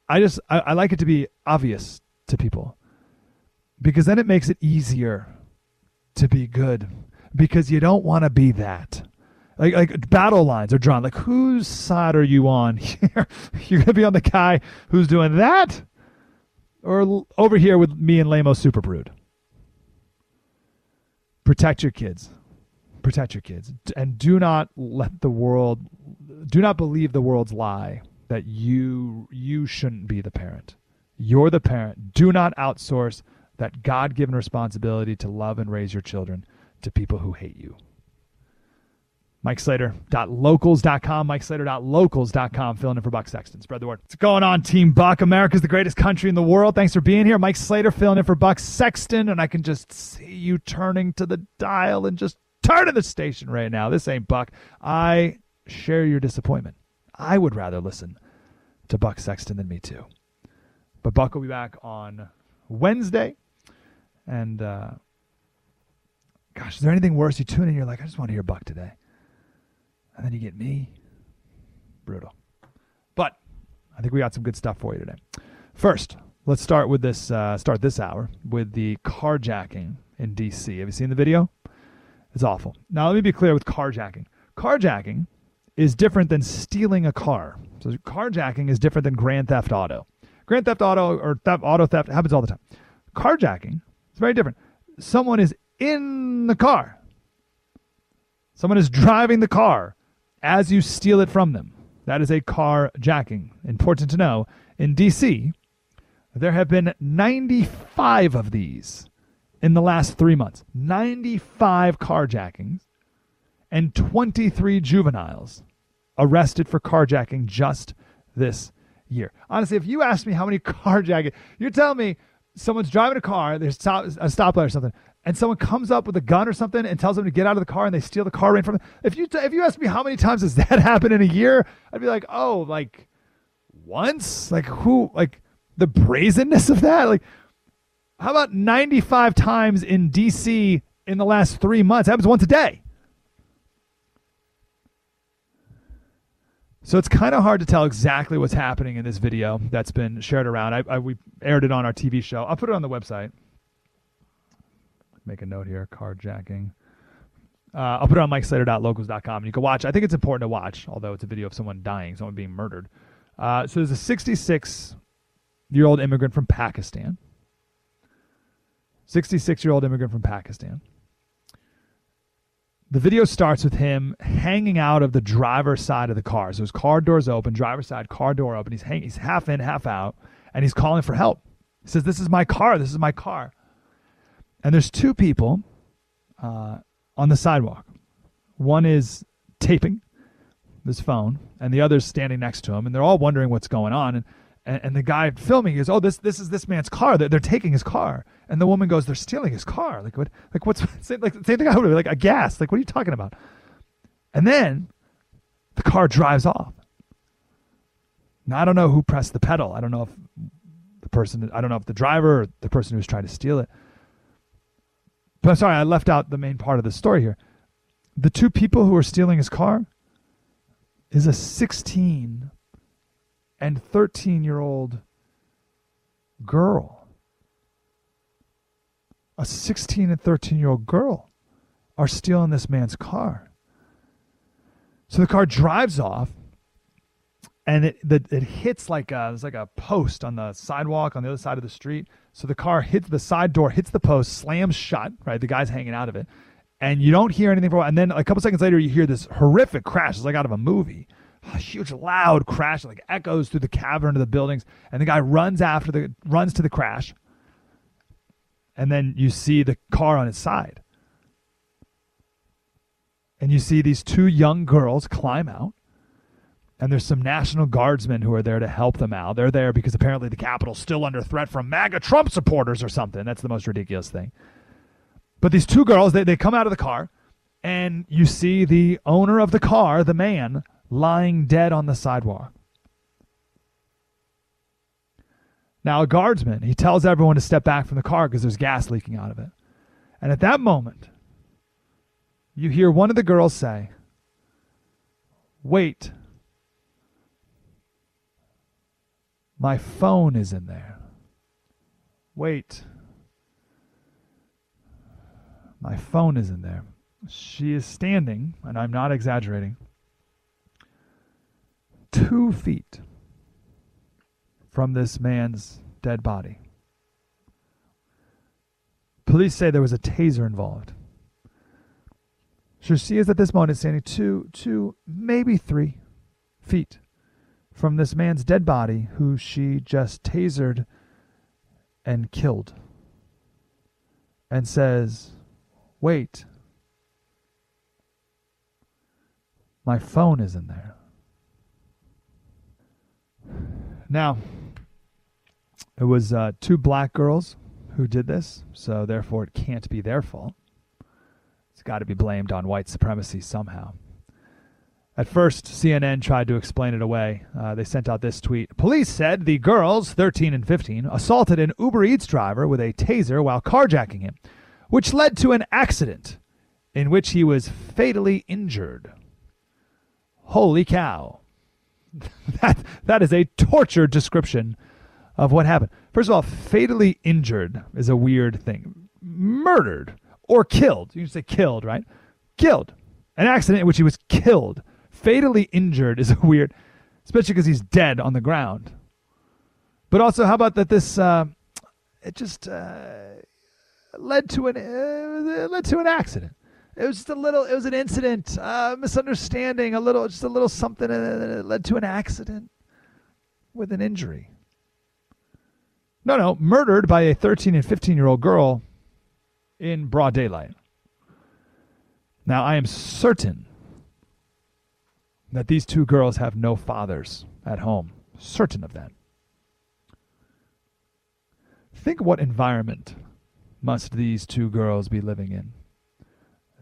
I just I, I like it to be obvious to people because then it makes it easier to be good because you don't want to be that. Like like battle lines are drawn. Like whose side are you on here? You're gonna be on the guy who's doing that, or over here with me and Lamo Super Brood. Protect your kids. Protect your kids. And do not let the world do not believe the world's lie that you you shouldn't be the parent. You're the parent. Do not outsource that god-given responsibility to love and raise your children to people who hate you MikeSlater.locals.com, MikeSlater.locals.com, filling in for Buck Sexton. Spread the word. What's going on, Team Buck? America's the greatest country in the world. Thanks for being here. Mike Slater filling in for Buck Sexton, and I can just see you turning to the dial and just turning the station right now. This ain't Buck. I share your disappointment. I would rather listen to Buck Sexton than me too. But Buck will be back on Wednesday. And uh, gosh, is there anything worse? You tune in, you're like, I just want to hear Buck today. And then you get me. Brutal. But I think we got some good stuff for you today. First, let's start with this. Uh, start this hour with the carjacking in D.C. Have you seen the video? It's awful. Now, let me be clear with carjacking. Carjacking is different than stealing a car. So, carjacking is different than grand theft auto. Grand theft auto or theft, auto theft happens all the time. Carjacking is very different. Someone is in the car, someone is driving the car as you steal it from them. That is a carjacking. Important to know. In DC, there have been 95 of these in the last three months 95 carjackings and 23 juveniles arrested for carjacking just this year. Honestly, if you ask me how many carjacking, you're telling me someone's driving a car, there's a stoplight or something, and someone comes up with a gun or something and tells them to get out of the car and they steal the car right from them. If you if you ask me how many times has that happened in a year, I'd be like, oh, like once, like who, like the brazenness of that, like how about 95 times in DC in the last three months? Happens once a day. So it's kind of hard to tell exactly what's happening in this video that's been shared around. I, I, we aired it on our TV show. I'll put it on the website. Make a note here: carjacking. Uh, I'll put it on MikeSlater.locals.com, you can watch. I think it's important to watch, although it's a video of someone dying, someone being murdered. Uh, so there's a 66 year old immigrant from Pakistan 66 year old immigrant from Pakistan. The video starts with him hanging out of the driver's side of the car. So his car door's open, driver's side, car door open. He's hang, he's half in, half out, and he's calling for help. He says, "This is my car. This is my car." And there's two people uh, on the sidewalk. One is taping his phone, and the other's standing next to him, and they're all wondering what's going on. And and, and the guy filming goes, "Oh, this this is this man's car. They're, they're taking his car." And the woman goes, "They're stealing his car. Like what? Like what's like same thing I would be like a gas. Like what are you talking about?" And then the car drives off. Now I don't know who pressed the pedal. I don't know if the person. I don't know if the driver or the person who's trying to steal it. But sorry, I left out the main part of the story here. The two people who were stealing his car, is a 16 and 13 year old girl. A 16 and 13 year old girl are stealing this man's car. So the car drives off and it the, it hits like a there's like a post on the sidewalk on the other side of the street. So the car hits the side door, hits the post, slams shut. Right, the guy's hanging out of it, and you don't hear anything for a while. And then a couple seconds later, you hear this horrific crash. It's like out of a movie. A huge, loud crash, like echoes through the cavern of the buildings, and the guy runs after the runs to the crash. And then you see the car on its side, and you see these two young girls climb out and there's some National Guardsmen who are there to help them out. They're there because apparently the Capitol's still under threat from MAGA Trump supporters or something. That's the most ridiculous thing. But these two girls, they, they come out of the car, and you see the owner of the car, the man, lying dead on the sidewalk. Now, a guardsman, he tells everyone to step back from the car because there's gas leaking out of it. And at that moment, you hear one of the girls say, Wait. My phone is in there. Wait. My phone is in there. She is standing, and I'm not exaggerating, two feet from this man's dead body. Police say there was a taser involved. So she is at this moment standing two, two, maybe three feet from this man's dead body who she just tasered and killed and says, Wait, my phone is in there. Now, it was uh, two black girls who did this, so therefore it can't be their fault. It's got to be blamed on white supremacy somehow. At first, CNN tried to explain it away. Uh, they sent out this tweet Police said the girls, 13 and 15, assaulted an Uber Eats driver with a taser while carjacking him, which led to an accident in which he was fatally injured. Holy cow. that, that is a tortured description of what happened. First of all, fatally injured is a weird thing. Murdered or killed. You can say killed, right? Killed. An accident in which he was killed fatally injured is a weird, especially because he's dead on the ground. But also, how about that? This uh, it just uh, led to an uh, led to an accident. It was just a little. It was an incident, uh, misunderstanding, a little, just a little something, and it led to an accident with an injury. No, no, murdered by a 13 and 15 year old girl in broad daylight. Now, I am certain that these two girls have no fathers at home. Certain of that. Think what environment must these two girls be living in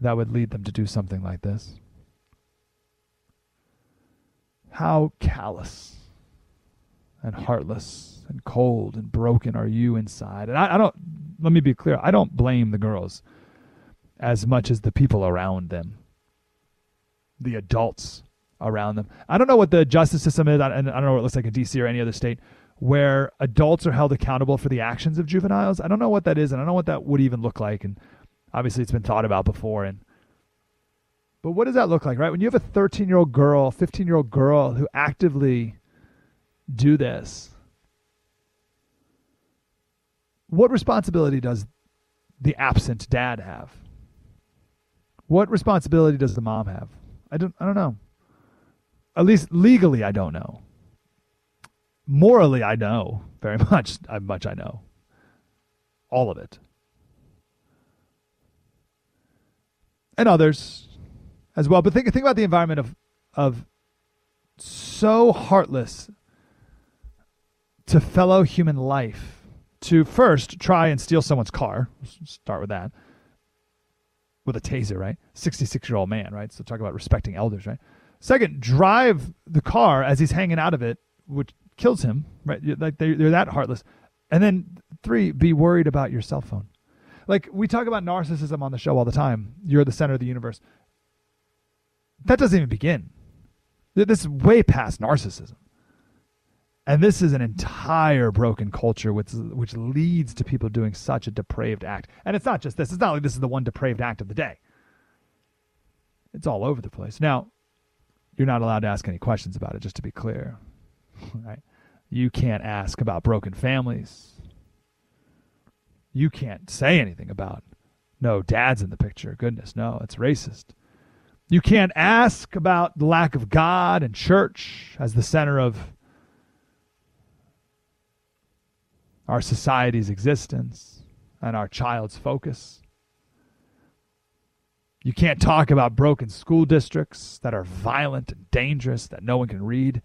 that would lead them to do something like this? How callous and heartless and cold and broken are you inside? And I, I don't, let me be clear, I don't blame the girls as much as the people around them, the adults around them. I don't know what the justice system is, and I don't know what it looks like in DC or any other state where adults are held accountable for the actions of juveniles. I don't know what that is, and I don't know what that would even look like. And obviously, it's been thought about before. And but what does that look like, right? When you have a 13 year old girl, 15 year old girl who actively do this, what responsibility does the absent dad have? What responsibility does the mom have? I don't. I don't know. At least legally, I don't know. Morally, I know very much. How much I know. All of it. And others as well. But think think about the environment of of so heartless to fellow human life to first try and steal someone's car. Start with that. With a taser, right? 66 year old man, right? So talk about respecting elders, right? Second, drive the car as he's hanging out of it, which kills him. Right? Like they're, they're that heartless. And then three, be worried about your cell phone. Like we talk about narcissism on the show all the time. You're the center of the universe. That doesn't even begin. This is way past narcissism. And this is an entire broken culture which, which leads to people doing such a depraved act. And it's not just this. It's not like this is the one depraved act of the day. It's all over the place. Now, you're not allowed to ask any questions about it, just to be clear. Right? You can't ask about broken families. You can't say anything about no dad's in the picture. Goodness, no, it's racist. You can't ask about the lack of God and church as the center of our society's existence and our child's focus. You can't talk about broken school districts that are violent and dangerous that no one can read.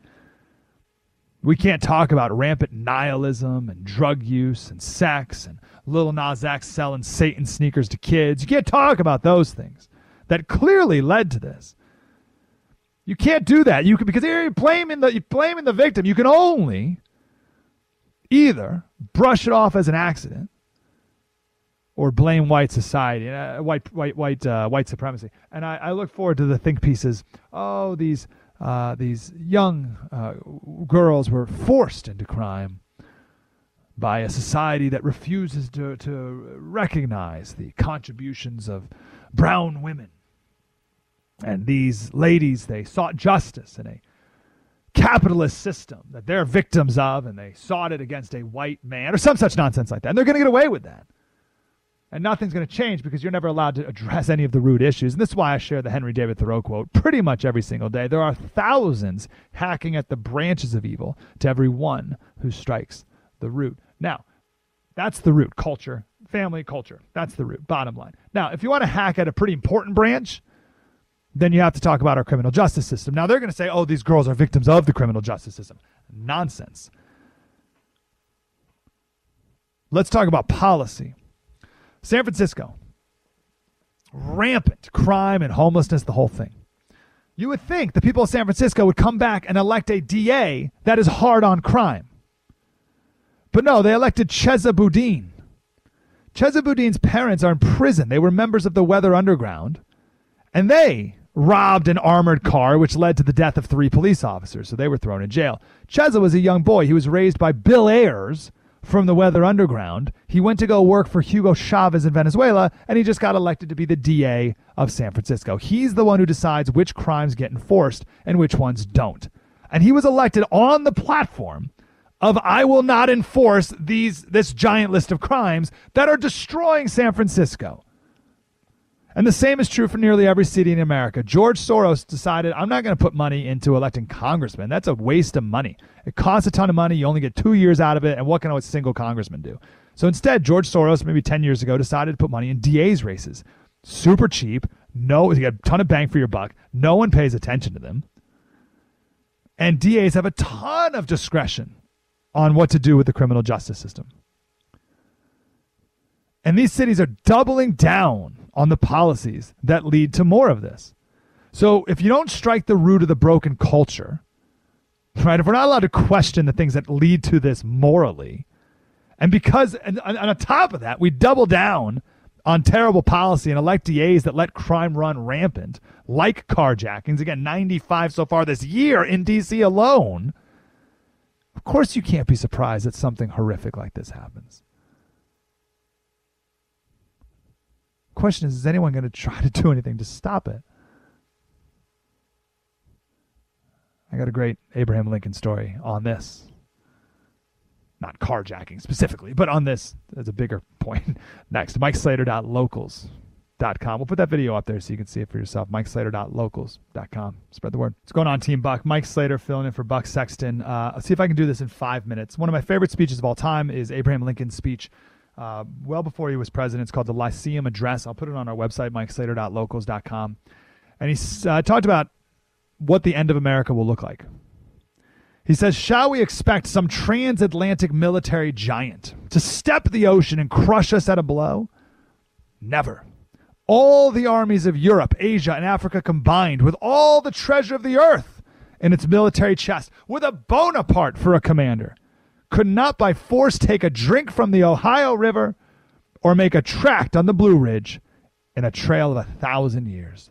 We can't talk about rampant nihilism and drug use and sex and Lil Nas X selling Satan sneakers to kids. You can't talk about those things that clearly led to this. You can't do that. You can because you're blaming the you're blaming the victim. You can only either brush it off as an accident or blame white society, uh, white white white uh, white supremacy. And I, I, look forward to the think pieces. Oh, these uh, these young uh, girls were forced into crime by a society that refuses to to recognize the contributions of brown women. And these ladies, they sought justice in a capitalist system that they're victims of, and they sought it against a white man, or some such nonsense like that. And they're going to get away with that. And nothing's going to change because you're never allowed to address any of the root issues. And this is why I share the Henry David Thoreau quote pretty much every single day. There are thousands hacking at the branches of evil to every one who strikes the root. Now, that's the root culture, family culture. That's the root, bottom line. Now, if you want to hack at a pretty important branch, then you have to talk about our criminal justice system. Now, they're going to say, oh, these girls are victims of the criminal justice system. Nonsense. Let's talk about policy. San Francisco, rampant crime and homelessness, the whole thing. You would think the people of San Francisco would come back and elect a DA that is hard on crime. But no, they elected Chesa Boudin. Chesa Boudin's parents are in prison. They were members of the Weather Underground, and they robbed an armored car, which led to the death of three police officers. So they were thrown in jail. Chesa was a young boy. He was raised by Bill Ayers, from the Weather Underground. He went to go work for Hugo Chavez in Venezuela, and he just got elected to be the DA of San Francisco. He's the one who decides which crimes get enforced and which ones don't. And he was elected on the platform of I will not enforce these this giant list of crimes that are destroying San Francisco. And the same is true for nearly every city in America. George Soros decided, I'm not going to put money into electing congressmen. That's a waste of money. It costs a ton of money. You only get two years out of it. And what can a single congressman do? So instead, George Soros, maybe 10 years ago, decided to put money in DA's races. Super cheap. No, you get a ton of bang for your buck. No one pays attention to them. And DAs have a ton of discretion on what to do with the criminal justice system. And these cities are doubling down on the policies that lead to more of this. So if you don't strike the root of the broken culture, right, if we're not allowed to question the things that lead to this morally, and because, and, and on top of that, we double down on terrible policy and elect DAs that let crime run rampant, like carjackings, again, 95 so far this year in D.C. alone, of course you can't be surprised that something horrific like this happens. Question is, is anyone going to try to do anything to stop it? I got a great Abraham Lincoln story on this. Not carjacking specifically, but on this as a bigger point. Next, mike MikeSlater.locals.com. We'll put that video up there so you can see it for yourself. mike MikeSlater.locals.com. Spread the word. What's going on, Team Buck? Mike Slater filling in for Buck Sexton. Uh, I'll see if I can do this in five minutes. One of my favorite speeches of all time is Abraham Lincoln's speech uh, well before he was president. It's called the Lyceum Address. I'll put it on our website, mikeslater.locals.com. And he uh, talked about what the end of America will look like. He says, Shall we expect some transatlantic military giant to step the ocean and crush us at a blow? Never. All the armies of Europe, Asia, and Africa combined, with all the treasure of the earth in its military chest, with a Bonaparte for a commander could not by force take a drink from the Ohio River or make a tract on the Blue Ridge in a trail of a thousand years.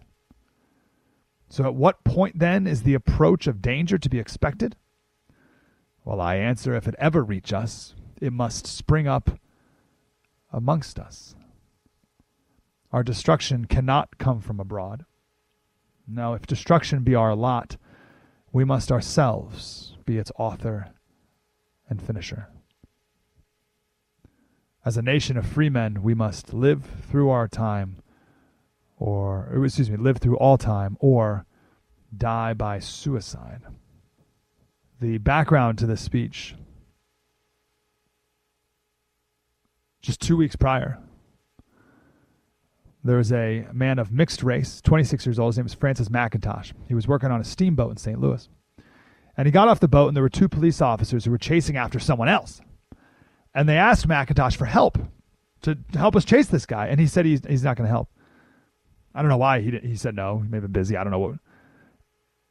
So, at what point then is the approach of danger to be expected? Well, I answer if it ever reach us, it must spring up amongst us. Our destruction cannot come from abroad. No, if destruction be our lot, we must ourselves be its author and finisher. As a nation of free men, we must live through our time, or, excuse me, live through all time, or die by suicide. The background to this speech just two weeks prior, there was a man of mixed race, 26 years old. His name was Francis McIntosh. He was working on a steamboat in St. Louis. And he got off the boat, and there were two police officers who were chasing after someone else. And they asked McIntosh for help to help us chase this guy. And he said he's, he's not going to help. I don't know why. He, he said no. He may have been busy. I don't know what.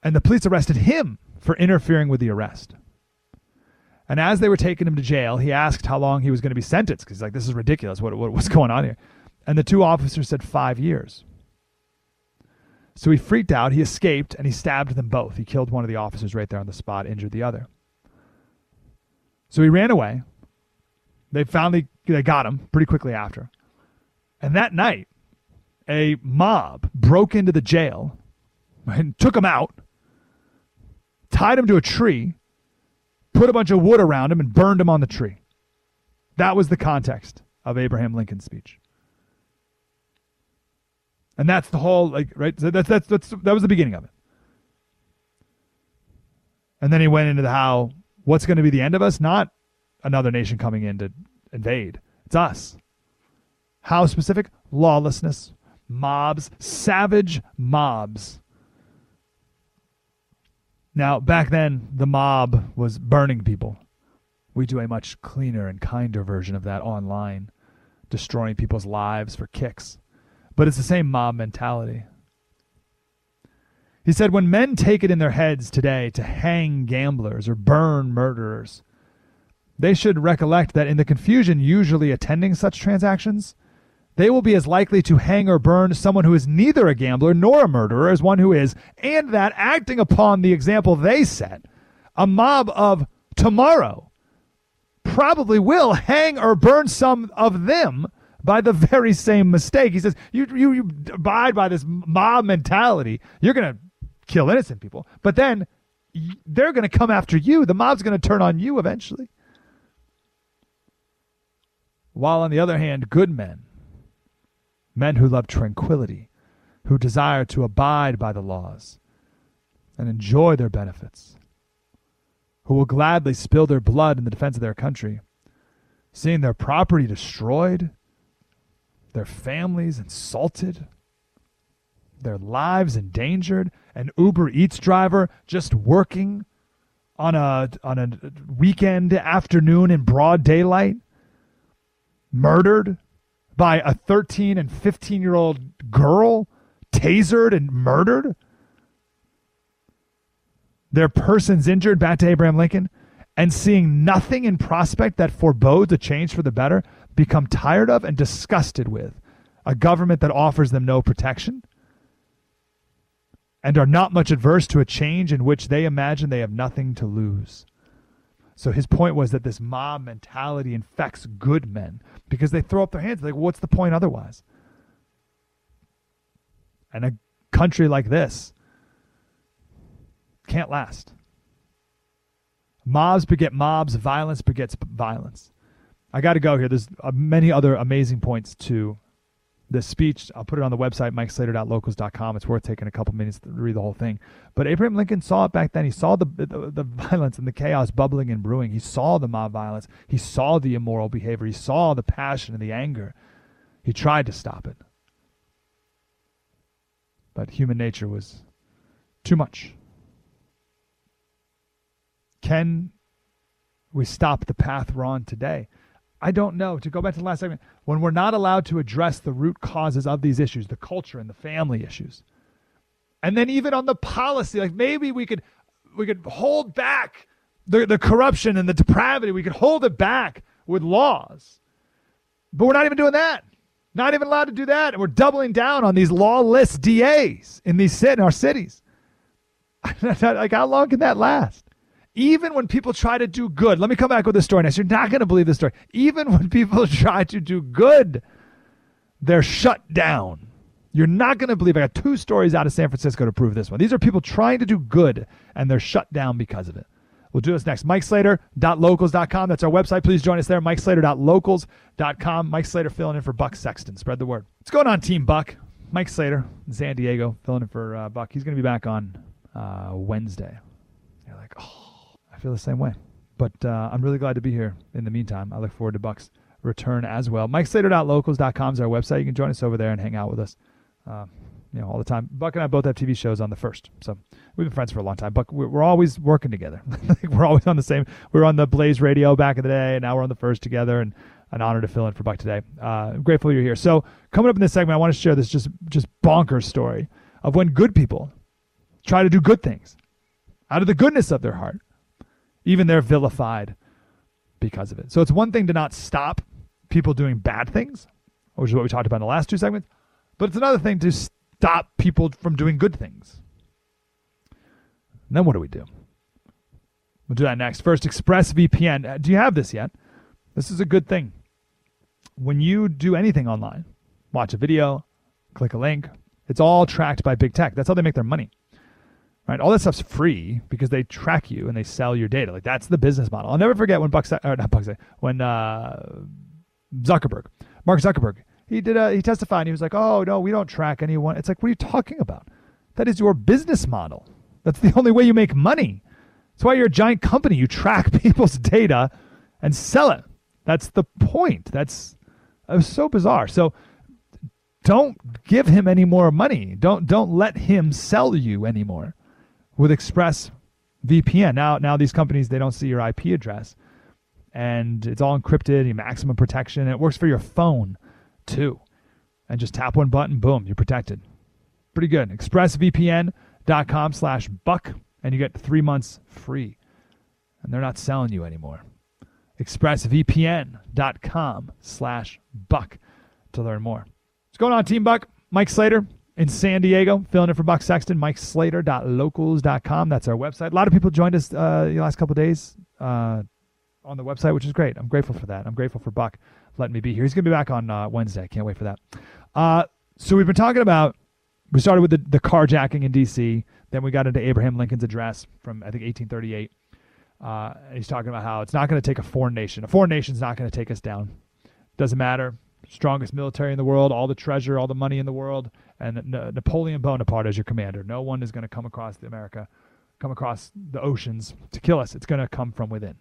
And the police arrested him for interfering with the arrest. And as they were taking him to jail, he asked how long he was going to be sentenced because he's like, this is ridiculous. What, what, what's going on here? And the two officers said five years. So he freaked out. He escaped and he stabbed them both. He killed one of the officers right there on the spot, injured the other. So he ran away. They finally they got him pretty quickly after. And that night, a mob broke into the jail and took him out, tied him to a tree, put a bunch of wood around him, and burned him on the tree. That was the context of Abraham Lincoln's speech. And that's the whole like right. So that's that's that's that was the beginning of it. And then he went into the how what's going to be the end of us? Not another nation coming in to invade. It's us. How specific? Lawlessness, mobs, savage mobs. Now, back then, the mob was burning people. We do a much cleaner and kinder version of that online, destroying people's lives for kicks but it's the same mob mentality. He said, When men take it in their heads today to hang gamblers or burn murderers, they should recollect that in the confusion usually attending such transactions, they will be as likely to hang or burn someone who is neither a gambler nor a murderer as one who is, and that acting upon the example they set, a mob of tomorrow probably will hang or burn some of them by the very same mistake. He says, you, you, you abide by this mob mentality. You're going to kill innocent people. But then they're going to come after you. The mob's going to turn on you eventually. While on the other hand, good men, men who love tranquility, who desire to abide by the laws and enjoy their benefits, who will gladly spill their blood in the defense of their country, seeing their property destroyed their families insulted, their lives endangered, an Uber Eats driver just working on a on a weekend afternoon in broad daylight, murdered by a 13 and 15 year old girl, tasered and murdered. Their persons injured, back to Abraham Lincoln, and seeing nothing in prospect that forebodes a change for the better, become tired of and disgusted with a government that offers them no protection and are not much adverse to a change in which they imagine they have nothing to lose. So his point was that this mob mentality infects good men because they throw up their hands like, what's the point otherwise? And a country like this can't last. Mobs beget mobs, violence begets violence. I got to go here. There's uh, many other amazing points to this speech. I'll put it on the website, mikeslater.locals.com. It's worth taking a couple minutes to read the whole thing. But Abraham Lincoln saw it back then. He saw the, the, the violence and the chaos bubbling and brewing. He saw the mob violence. He saw the immoral behavior. He saw the passion and the anger. He tried to stop it. But human nature was too much. Can we stop the path we're on today? I don't know. To go back to the last segment, when we're not allowed to address the root causes of these issues, the culture and the family issues, and then even on the policy, like maybe we could we could hold back the, the corruption and the depravity, we could hold it back with laws. But we're not even doing that. Not even allowed to do that. And we're doubling down on these lawless DAs in these in our cities. like, how long can that last? Even when people try to do good, let me come back with this story next. You're not going to believe this story. Even when people try to do good, they're shut down. You're not going to believe I got two stories out of San Francisco to prove this one. These are people trying to do good and they're shut down because of it. We'll do this next. MikeSlater.locals.com. That's our website. Please join us there. MikeSlater.locals.com. Mike Slater filling in for Buck Sexton. Spread the word. What's going on, Team Buck? Mike Slater, San Diego, filling in for uh, Buck. He's going to be back on uh, Wednesday. You're like, oh, I feel the same way. But uh, I'm really glad to be here in the meantime. I look forward to Buck's return as well. MikeSlater.locals.com is our website. You can join us over there and hang out with us. Uh, you know, all the time. Buck and I both have TV shows on the first, so we've been friends for a long time. Buck, we're, always working together. we're always on the same. We were on the Blaze Radio back in the day, and now we're on the first together. And an honor to fill in for Buck today. Uh, I'm grateful you're here. So coming up in this segment, I want to share this just just bonkers story of when good people try to do good things out of the goodness of their heart, even they're vilified because of it. So it's one thing to not stop people doing bad things, which is what we talked about in the last two segments, but it's another thing to stop people from doing good things. And then what do we do? We'll do that next. First, ExpressVPN. Uh, do you have this yet? This is a good thing. When you do anything online, watch a video, click a link, it's all tracked by big tech. That's how they make their money. Right? All that stuff's free because they track you and they sell your data. Like that's the business model. I'll never forget when Buck, or not Buck, when uh, Zuckerberg, Mark Zuckerberg, he did a, he testified and he was like, "Oh no, we don't track anyone." It's like, what are you talking about? That is your business model. That's the only way you make money. That's why you're a giant company. You track people's data and sell it. That's the point. That's it was so bizarre. So don't give him any more money. Don't don't let him sell you anymore with Express VPN. Now now these companies they don't see your IP address. And it's all encrypted, maximum protection. It works for your phone too. And just tap one button, boom, you're protected. Pretty good. ExpressVPN.com slash buck, and you get three months free. And they're not selling you anymore expressvpn.com slash buck to learn more. What's going on, Team Buck? Mike Slater in San Diego, filling in for Buck Sexton, MikeSlater.locals.com. That's our website. A lot of people joined us uh, the last couple days uh, on the website, which is great. I'm grateful for that. I'm grateful for Buck letting me be here. He's going to be back on uh, Wednesday. Can't wait for that. Uh, so we've been talking about, we started with the, the carjacking in D.C., then we got into Abraham Lincoln's address from, I think, 1838. Uh, he's talking about how it's not going to take a foreign nation. A foreign nation's not going to take us down. Doesn't matter. Strongest military in the world, all the treasure, all the money in the world, and Napoleon Bonaparte as your commander. No one is going to come across the America, come across the oceans to kill us. It's going to come from within.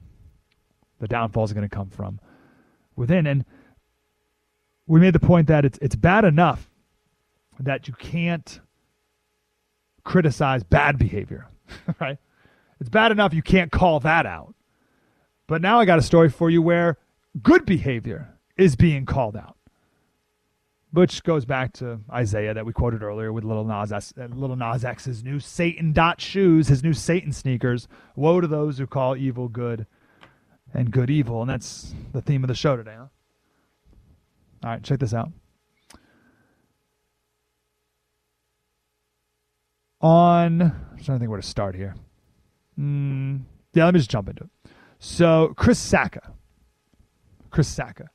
The downfall is going to come from within. And we made the point that it's it's bad enough that you can't criticize bad behavior, right? It's bad enough you can't call that out. But now I got a story for you where good behavior is being called out. Which goes back to Isaiah that we quoted earlier with little Nas, X, uh, little Nas X's new Satan dot shoes, his new Satan sneakers. Woe to those who call evil good and good evil. And that's the theme of the show today, huh? All right, check this out. On, I'm trying to think where to start here. Mm, yeah, let me just jump into it. So, Chris Sacca. Chris Sacca.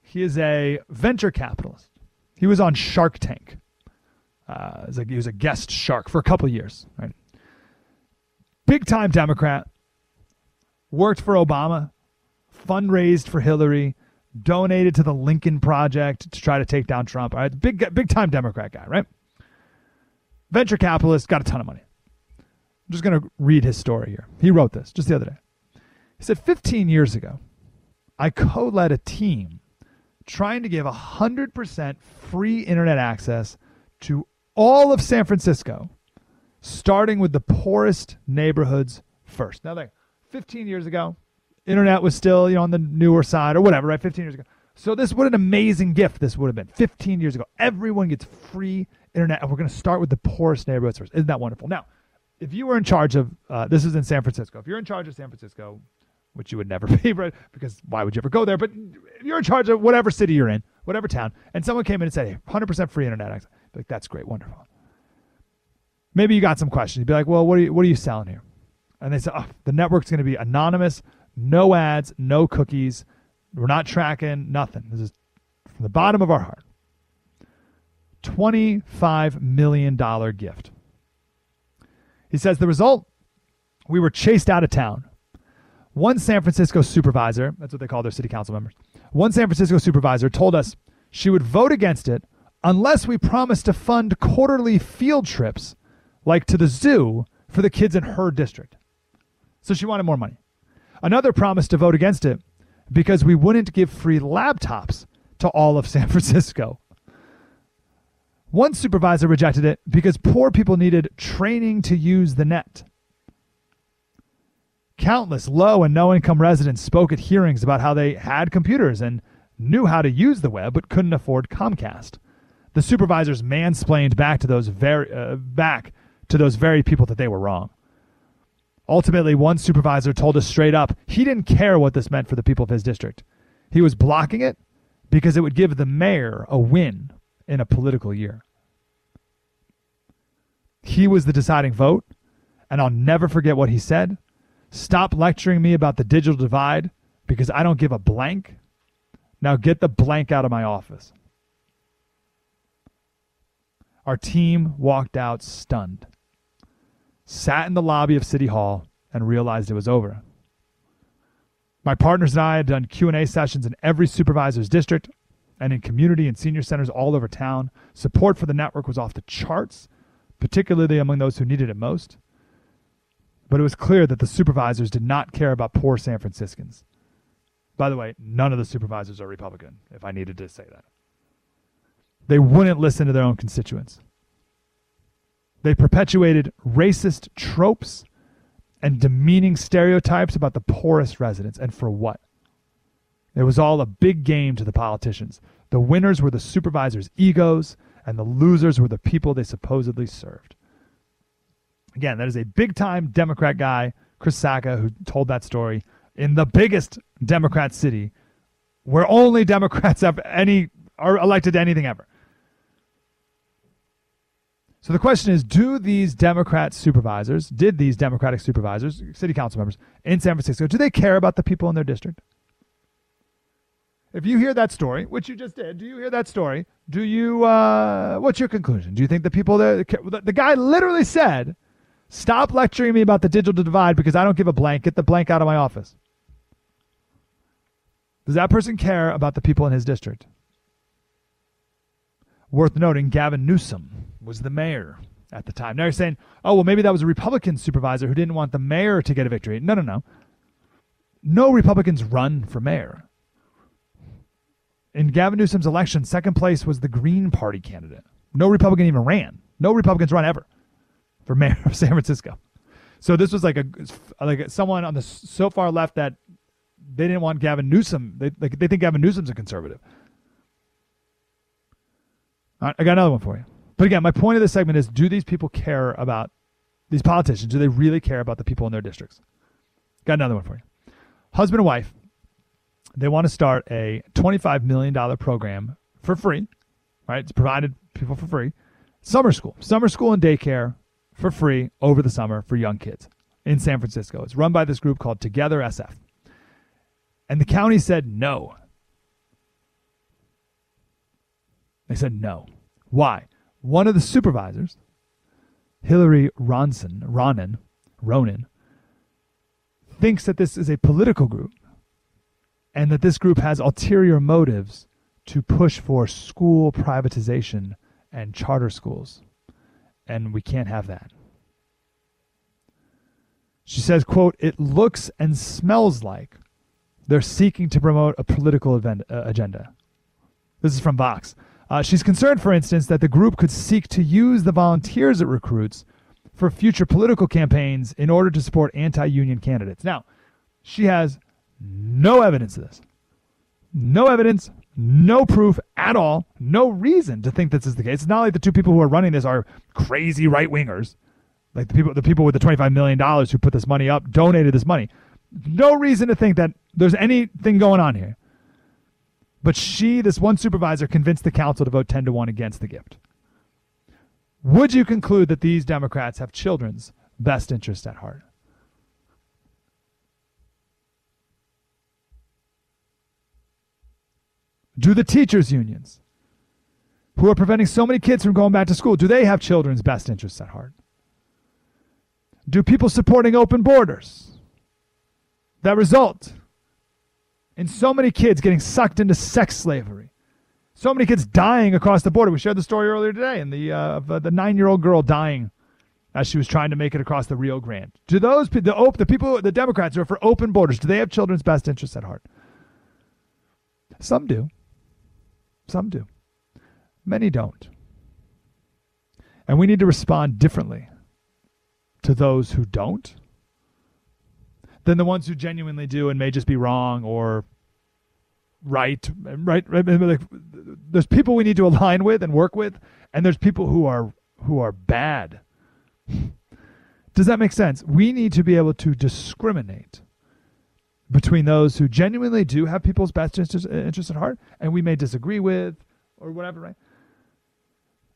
He is a venture capitalist. He was on Shark Tank. Uh, he was a guest shark for a couple years. Right? Big time Democrat. Worked for Obama. Fundraised for Hillary. Donated to the Lincoln Project to try to take down Trump. All right, big big time Democrat guy, right? Venture capitalist, got a ton of money. I'm just going to read his story here. He wrote this just the other day. He said, 15 years ago, I co led a team trying to give 100% free internet access to all of San Francisco, starting with the poorest neighborhoods first. Now, like 15 years ago, internet was still you know on the newer side or whatever, right? 15 years ago. So this what an amazing gift this would have been. 15 years ago, everyone gets free internet, and we're going to start with the poorest neighborhoods first. Isn't that wonderful? Now, if you were in charge of uh, this is in San Francisco, if you're in charge of San Francisco, which you would never be, right? Because why would you ever go there? But you're in charge of whatever city you're in, whatever town, and someone came in and said, "Hey, 100% free internet access," like that's great, wonderful. maybe you got some questions. You'd be like, well, what are you, what are you selling here? And they said, oh, the network's going to be anonymous, no ads, no cookies. We're not tracking nothing. This is from the bottom of our heart. $25 million gift. He says the result we were chased out of town. One San Francisco supervisor, that's what they call their city council members, one San Francisco supervisor told us she would vote against it unless we promised to fund quarterly field trips, like to the zoo, for the kids in her district. So she wanted more money. Another promised to vote against it because we wouldn't give free laptops to all of San Francisco. One supervisor rejected it because poor people needed training to use the net. Countless low and no income residents spoke at hearings about how they had computers and knew how to use the web but couldn't afford Comcast. The supervisors mansplained back to those very uh, back to those very people that they were wrong. Ultimately, one supervisor told us straight up he didn't care what this meant for the people of his district. He was blocking it because it would give the mayor a win in a political year. He was the deciding vote, and I'll never forget what he said. Stop lecturing me about the digital divide because I don't give a blank. Now get the blank out of my office. Our team walked out stunned sat in the lobby of City Hall, and realized it was over. My partners and I had done Q&A sessions in every supervisor's district and in community and senior centers all over town. Support for the network was off the charts, particularly among those who needed it most. But it was clear that the supervisors did not care about poor San Franciscans. By the way, none of the supervisors are Republican, if I needed to say that. They wouldn't listen to their own constituents. They perpetuated racist tropes and demeaning stereotypes about the poorest residents. And for what? It was all a big game to the politicians. The winners were the supervisors' egos, and the losers were the people they supposedly served. Again, that is a big time Democrat guy, Chris Sacca, who told that story in the biggest Democrat city where only Democrats have any are elected to anything ever. So the question is do these Democrat supervisors, did these Democratic supervisors, city council members in San Francisco, do they care about the people in their district? If you hear that story, which you just did, do you hear that story? Do you, uh, what's your conclusion? Do you think the people there, the guy literally said, stop lecturing me about the digital divide because I don't give a blank, get the blank out of my office. Does that person care about the people in his district? Worth noting, Gavin Newsom was the mayor at the time. Now you're saying, oh, well, maybe that was a Republican supervisor who didn't want the mayor to get a victory. No, no, no. No Republicans run for mayor. In Gavin Newsom's election, second place was the Green Party candidate. No Republican even ran. No Republicans run ever for mayor of San Francisco. So this was like a like someone on the so far left that they didn't want Gavin Newsom. They like they think Gavin Newsom's a conservative. I got another one for you. But again, my point of this segment is do these people care about these politicians? Do they really care about the people in their districts? Got another one for you. Husband and wife, they want to start a $25 million program for free, right? It's provided people for free. Summer school, summer school and daycare for free over the summer for young kids in San Francisco. It's run by this group called Together SF. And the county said no. They said no. Why? One of the supervisors, Hillary Ronson, Ronen, Ronen, thinks that this is a political group and that this group has ulterior motives to push for school privatization and charter schools. And we can't have that. She says, quote, it looks and smells like they're seeking to promote a political event, uh, agenda. This is from Vox. Uh, she's concerned, for instance, that the group could seek to use the volunteers it recruits for future political campaigns in order to support anti union candidates. Now, she has no evidence of this. No evidence, no proof at all, no reason to think this is the case. It's not like the two people who are running this are crazy right wingers. Like the people the people with the $25 million who put this money up donated this money. No reason to think that there's anything going on here. But she, this one supervisor, convinced the council to vote 10 to 1 against the gift. would you conclude that these Democrats have children's best interest at heart? Do the teachers' unions, who are preventing so many kids from going back to school, do they have children's best interests at heart? Do people supporting open borders that result in so many kids getting sucked into sex slavery, so many kids dying across the border? We shared the story earlier today, and the uh, uh, the nine-year-old girl dying as she was trying to make it across the Rio Grande. Do those the the people the Democrats who are for open borders? Do they have children's best interests at heart? Some do. Some do. Many don't. And we need to respond differently to those who don't than the ones who genuinely do and may just be wrong or right right, right there's people we need to align with and work with and there's people who are who are bad does that make sense we need to be able to discriminate between those who genuinely do have people's best interests, uh, interests at heart and we may disagree with or whatever right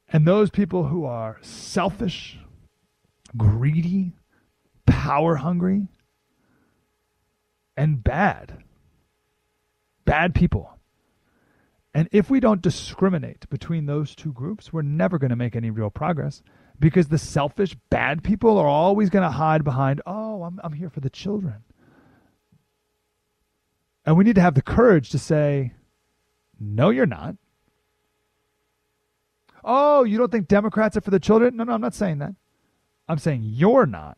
and those people who are selfish greedy, power hungry, and bad. Bad people. And if we don't discriminate between those two groups, we're never going to make any real progress because the selfish, bad people are always going to hide behind, oh, I'm, I'm here for the children. And we need to have the courage to say, no, you're not. Oh, you don't think Democrats are for the children? No, no, I'm not saying that. I'm saying you're not.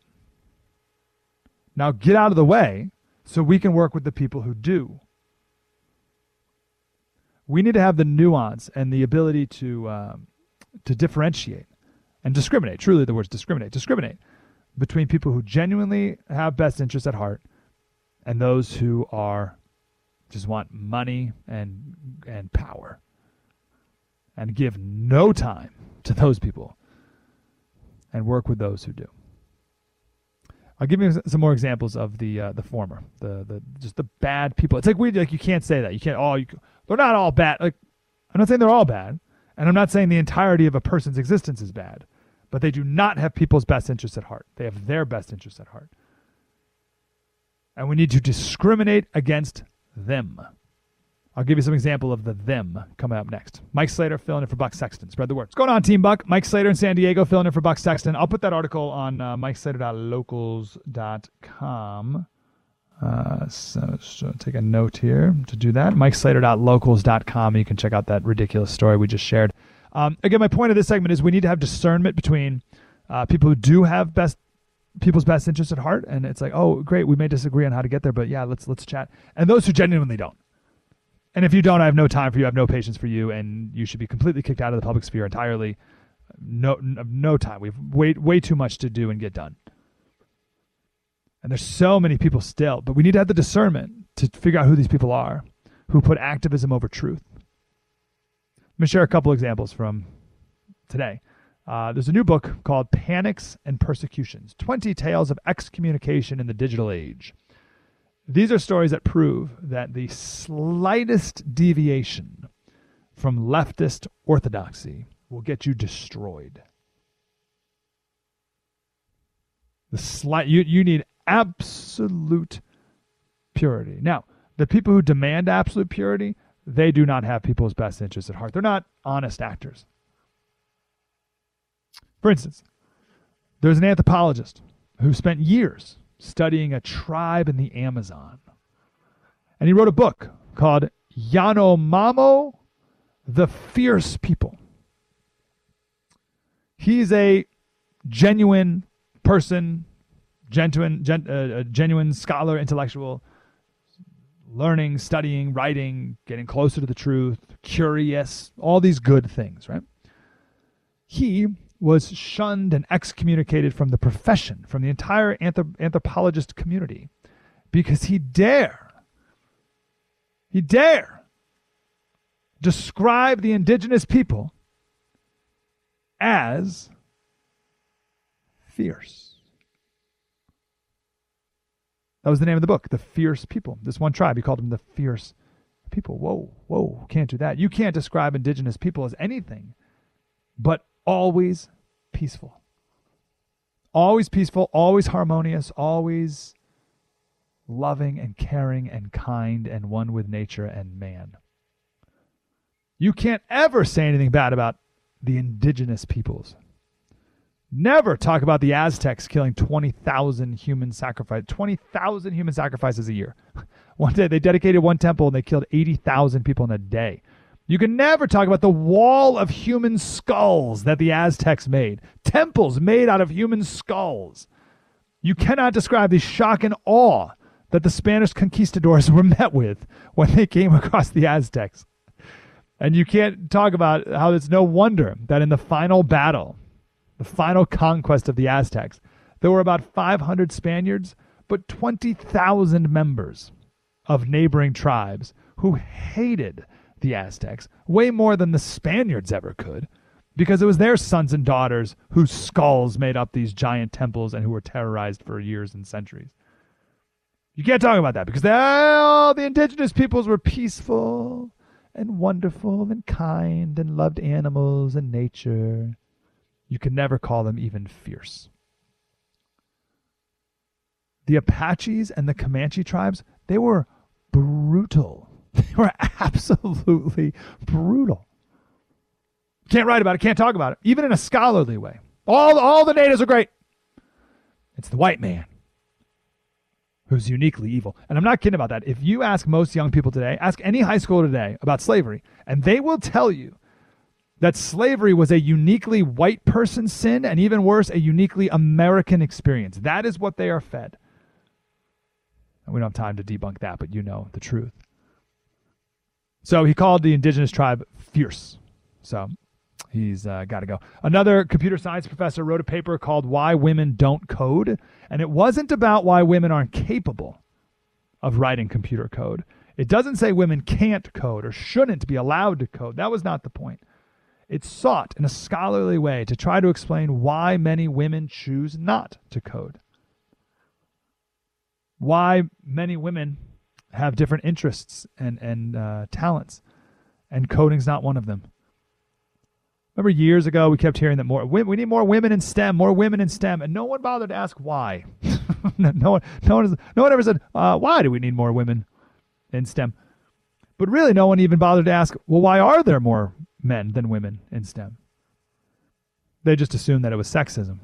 Now get out of the way so we can work with the people who do. We need to have the nuance and the ability to um, to differentiate and discriminate. Truly, the words discriminate. Discriminate between people who genuinely have best interests at heart and those who are just want money and and power and give no time to those people and work with those who do. I'll give you some more examples of the uh, the former, the the just the bad people. It's like we like you can't say that. You can't. Oh, you, they're not all bad. Like I'm not saying they're all bad, and I'm not saying the entirety of a person's existence is bad, but they do not have people's best interests at heart. They have their best interests at heart, and we need to discriminate against them. I'll give you some example of the them coming up next. Mike Slater filling in for Buck Sexton. Spread the word. What's going on, Team Buck? Mike Slater in San Diego filling in for Buck Sexton. I'll put that article on uh, MikeSlater.locals.com. Uh, so, so take a note here to do that. MikeSlater.locals.com. You can check out that ridiculous story we just shared. Um, again, my point of this segment is we need to have discernment between uh, people who do have best people's best interests at heart, and it's like, oh, great, we may disagree on how to get there, but yeah, let's let's chat. And those who genuinely don't and if you don't, I have no time for you. I have no patience for you, and you should be completely kicked out of the public sphere entirely. No, no time. We've way way too much to do and get done. And there's so many people still, but we need to have the discernment to figure out who these people are, who put activism over truth. Let me share a couple examples from today. Uh, there's a new book called Panics and Persecutions 20 Tales of Excommunication in the Digital Age. These are stories that prove that the slightest deviation from leftist orthodoxy will get you destroyed. The slight you you need absolute purity. Now, the people who demand absolute purity, they do not have people's best interests at heart. They're not honest actors. For instance, there's an anthropologist who spent years studying a tribe in the Amazon. And he wrote a book called Yanomamo, the Fierce People. He's a genuine person, genuine, gen, uh, a genuine scholar, intellectual, learning, studying, writing, getting closer to the truth, curious, all these good things, right? He was shunned and excommunicated from the profession, from the entire anthrop- anthropologist community, because he dare, he dare describe the indigenous people as fierce. That was the name of the book, The Fierce People. This one tribe, he called them the fierce people. Whoa, whoa, can't do that. You can't describe indigenous people as anything but always peaceful. Always peaceful, always harmonious, always loving and caring and kind and one with nature and man. You can't ever say anything bad about the indigenous peoples. Never talk about the Aztecs killing 20,000 human sacrifice, 20,000 human sacrifices a year. One day they dedicated one temple and they killed 80,000 people in a day. You can never talk about the wall of human skulls that the Aztecs made. Temples made out of human skulls. You cannot describe the shock and awe that the Spanish conquistadors were met with when they came across the Aztecs. And you can't talk about how it's no wonder that in the final battle, the final conquest of the Aztecs, there were about 500 Spaniards, but 20,000 members of neighboring tribes who hated the Aztecs way more than the Spaniards ever could, because it was their sons and daughters whose skulls made up these giant temples and who were terrorized for years and centuries. You can't talk about that because they, the indigenous peoples were peaceful and wonderful and kind and loved animals and nature. You can never call them even fierce. The Apaches and the Comanche tribes, they were brutal They were absolutely brutal. Can't write about it, can't talk about it, even in a scholarly way. All, all the natives are great. It's the white man who's uniquely evil. And I'm not kidding about that. If you ask most young people today, ask any high school today about slavery, and they will tell you that slavery was a uniquely white person sin, and even worse, a uniquely American experience. That is what they are fed. And we don't have time to debunk that, but you know the truth. So he called the indigenous tribe fierce. So he's uh, got to go. Another computer science professor wrote a paper called Why Women Don't Code. And it wasn't about why women aren't capable of writing computer code. It doesn't say women can't code or shouldn't be allowed to code. That was not the point. It sought in a scholarly way to try to explain why many women choose not to code. Why many women have different interests and and uh, talents, and coding's not one of them. Remember years ago we kept hearing that more we need more women in STEM, more women in STEM, and no one bothered to ask why. no one, no one, no one ever said uh, why do we need more women in STEM. But really, no one even bothered to ask, well, why are there more men than women in STEM? They just assumed that it was sexism.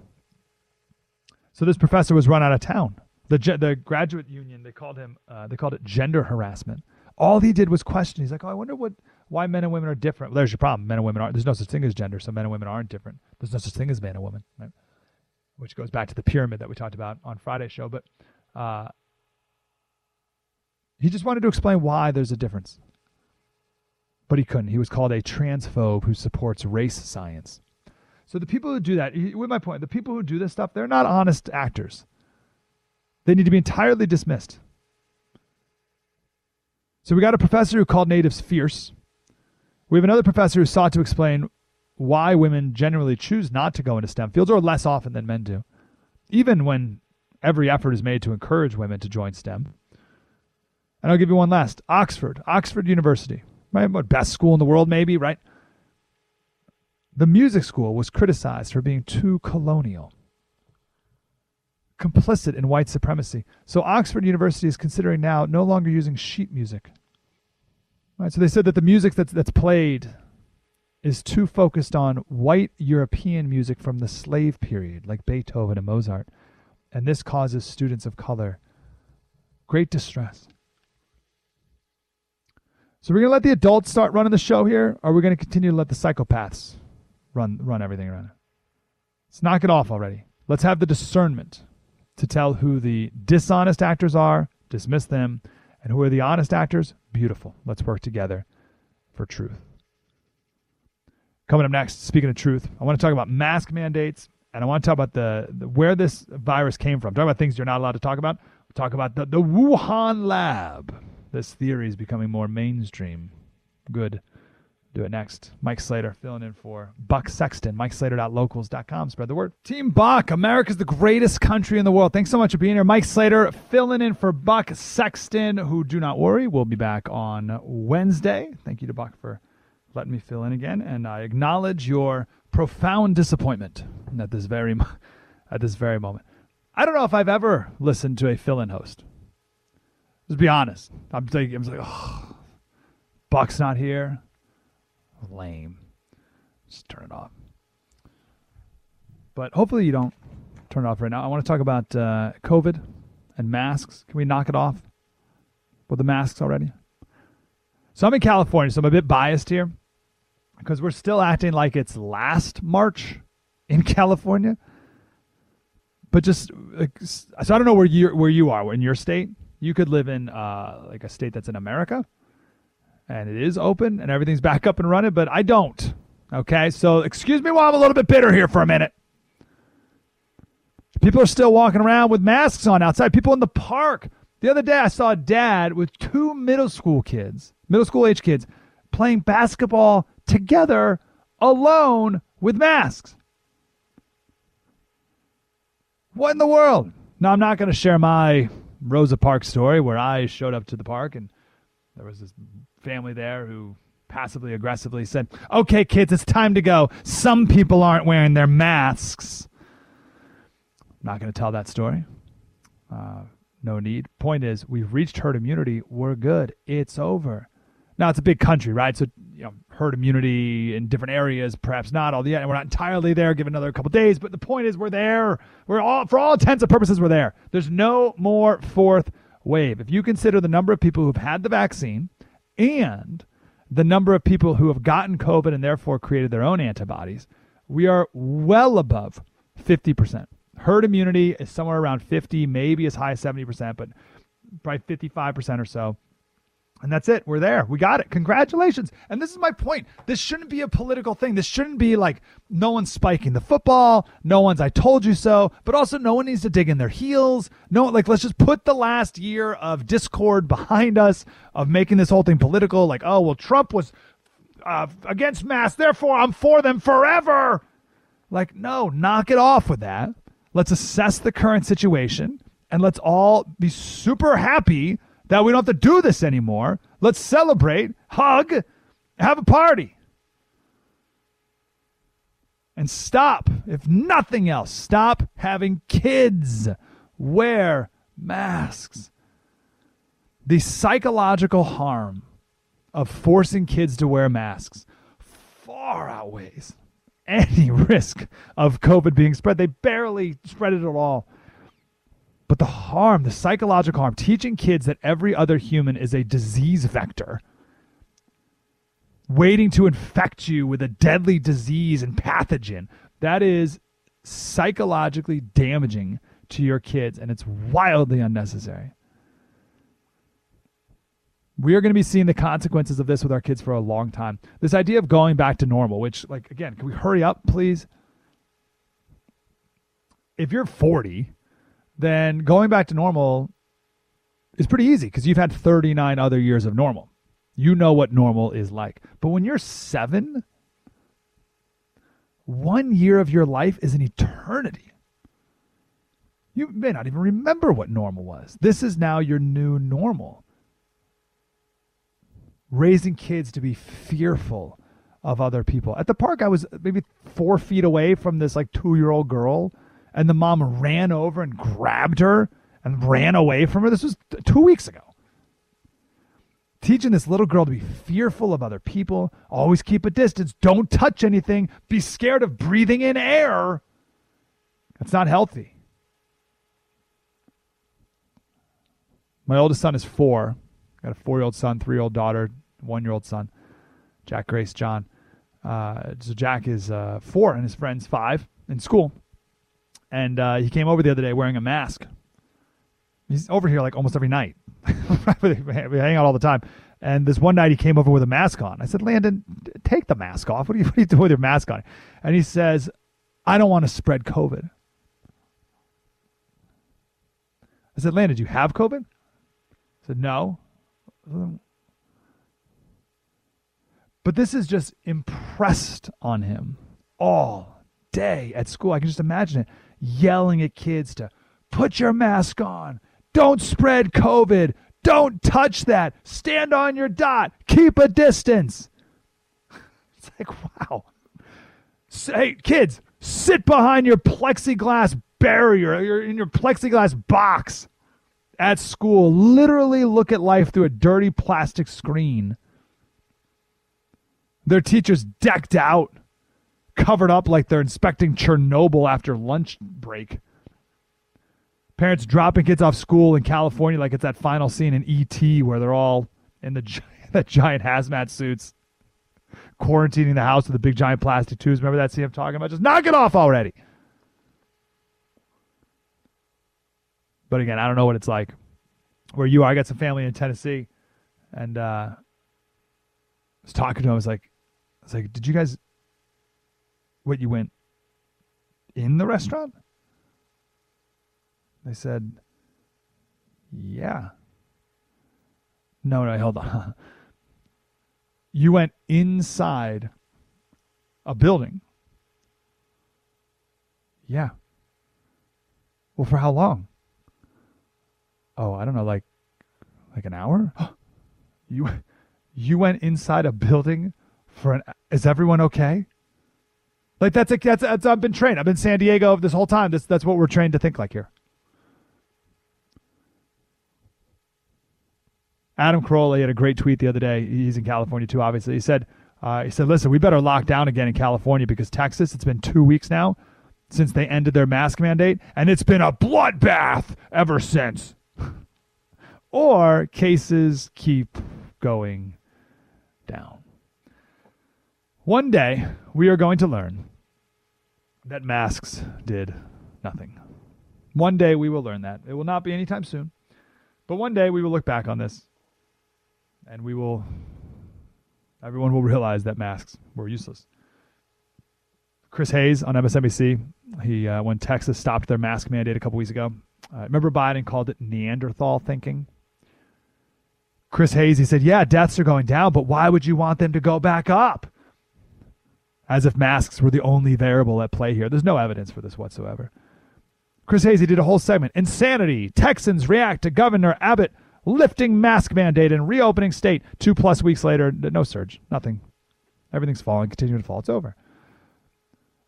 So this professor was run out of town the the graduate union they called him uh, they called it gender harassment. All he did was question. He's like, oh, I wonder what why men and women are different. Well, there's your problem. Men and women aren't. There's no such thing as gender, so men and women aren't different. There's no such thing as man and woman, right? Which goes back to the pyramid that we talked about on Friday's show. But uh, he just wanted to explain why there's a difference, but he couldn't. He was called a transphobe who supports race science. So the people who do that, with my point, the people who do this stuff, they're not honest actors. They need to be entirely dismissed. So we got a professor who called natives fierce. We have another professor who sought to explain why women generally choose not to go into STEM fields, or less often than men do, even when every effort is made to encourage women to join STEM. And I'll give you one last Oxford, Oxford University, right? Best school in the world, maybe, right? The music school was criticized for being too colonial complicit in white supremacy. So Oxford University is considering now no longer using sheet music. Right, so they said that the music that's that's played is too focused on white European music from the slave period, like Beethoven and Mozart, and this causes students of color great distress. So we're gonna let the adults start running the show here, or are we're gonna continue to let the psychopaths run run everything around. Let's knock it off already. Let's have the discernment to tell who the dishonest actors are, dismiss them, and who are the honest actors, beautiful. Let's work together for truth. Coming up next, speaking of truth, I want to talk about mask mandates and I want to talk about the, the where this virus came from. Talk about things you're not allowed to talk about. We'll talk about the, the Wuhan lab. This theory is becoming more mainstream. Good. Do it next. Mike Slater filling in for Buck Sexton. MikeSlater.locals.com. Spread the word. Team Buck, America's the greatest country in the world. Thanks so much for being here. Mike Slater filling in for Buck Sexton, who, do not worry, will be back on Wednesday. Thank you to Buck for letting me fill in again, and I acknowledge your profound disappointment at this very at this very moment. I don't know if I've ever listened to a fill-in host. Let's be honest. I'm I'm like, oh, Buck's not here. Lame. Just turn it off. But hopefully you don't turn it off right now. I want to talk about uh, COVID and masks. Can we knock it off with the masks already? So I'm in California, so I'm a bit biased here because we're still acting like it's last March in California. But just like, so I don't know where you where you are in your state. You could live in uh, like a state that's in America, and it is open and everything's back up and running. But I don't. Okay, so excuse me while I'm a little bit bitter here for a minute. People are still walking around with masks on outside. People in the park. The other day, I saw a dad with two middle school kids, middle school age kids, playing basketball together alone with masks. What in the world? Now, I'm not going to share my Rosa Parks story where I showed up to the park and there was this family there who passively aggressively said, Okay, kids, it's time to go. Some people aren't wearing their masks. I'm not going to tell that story. Uh, no need. Point is, we've reached herd immunity. We're good. It's over. Now it's a big country, right? So you know, herd immunity in different areas, perhaps not all the we're not entirely there. Give another couple days, but the point is, we're there. We're all, for all intents and purposes, we're there. There's no more fourth wave. If you consider the number of people who've had the vaccine and the number of people who have gotten COVID and therefore created their own antibodies, we are well above 50%. Herd immunity is somewhere around 50, maybe as high as 70%, but probably 55% or so. And that's it. We're there. We got it. Congratulations. And this is my point. This shouldn't be a political thing. This shouldn't be like no one's spiking the football. No one's I told you so. But also no one needs to dig in their heels. No, like let's just put the last year of discord behind us, of making this whole thing political. Like, oh, well, Trump was uh, against masks. Therefore, I'm for them forever. Like, no, knock it off with that. Let's assess the current situation and let's all be super happy that we don't have to do this anymore. Let's celebrate, hug, have a party. And stop, if nothing else, stop having kids wear masks. The psychological harm of forcing kids to wear masks far outweighs any risk of COVID being spread. They barely spread it at all. But the harm, the psychological harm, teaching kids that every other human is a disease vector, waiting to infect you with a deadly disease and pathogen, that is psychologically damaging to your kids, and it's wildly unnecessary. We are going to be seeing the consequences of this with our kids for a long time. This idea of going back to normal, which, like, again, can we hurry up, please? If you're 40 then going back to normal is pretty easy because you've had 39 other years of normal. You know what normal is like. But when you're seven, one year of your life is an eternity. You may not even remember what normal was. This is now your new normal. Raising kids to be fearful of other people. At the park, I was maybe four feet away from this like two year old girl and the mom ran over and grabbed her and ran away from her. This was two weeks ago. Teaching this little girl to be fearful of other people, always keep a distance, don't touch anything, be scared of breathing in air. That's not healthy. My oldest son is four. Got a four year old son, three year old daughter, one year old son, Jack Grace John. Uh, so Jack is uh, four and his friend's five in school and uh, he came over the other day wearing a mask. He's over here like almost every night. we hang out all the time. And this one night he came over with a mask on. I said, Landon, take the mask off. What are you, what are you doing with your mask on? And he says, I don't want to spread COVID. I said, Landon, did you have COVID? I said, no. But this is just impressed on him all day at school. I can just imagine it yelling at kids to put your mask on, don't spread COVID, don't touch that, stand on your dot, keep a distance. It's like, wow. Hey, kids, sit behind your plexiglass barrier, you're in your plexiglass box at school. Literally look at life through a dirty plastic screen. Their teachers decked out, covered up like they're inspecting Chernobyl after lunch break. Parents dropping kids off school in California like it's that final scene in E.T. where they're all in the that giant hazmat suits, quarantining the house with the big giant plastic tubes. Remember that scene I'm talking about? Just knock it off already. But again, I don't know what it's like where you are. I got some family in Tennessee, and uh, I was talking to him. I was like, I was like, did you guys? What you went in the restaurant? They said, yeah. No, no, hold on. you went inside a building. Yeah. Well, for how long? Oh, I don't know, like like an hour? you you went inside a building for an is everyone okay? Like that's a, that's, that's I've been trained. I've been San Diego this whole time. That's that's what we're trained to think like here. Adam Carolla had a great tweet the other day. He's in California too, obviously. He said, uh, he said, listen, we better lock down again in California because Texas, it's been two weeks now since they ended their mask mandate, and it's been a bloodbath ever since. or cases keep going down. One day, we are going to learn that masks did nothing. One day, we will learn that. It will not be anytime soon. But one day, we will look back on this and we will everyone will realize that masks were useless. Chris Hayes on MSNBC, he uh, when Texas stopped their mask mandate a couple weeks ago. Uh, remember Biden called it Neanderthal thinking. Chris Hayes, he said, "Yeah, deaths are going down, but why would you want them to go back up?" As if masks were the only variable at play here. There's no evidence for this whatsoever. Chris he did a whole segment. Insanity. Texans react to Governor Abbott lifting mask mandate and reopening state. Two plus weeks later, no surge, nothing. Everything's falling, continuing to fall. It's over.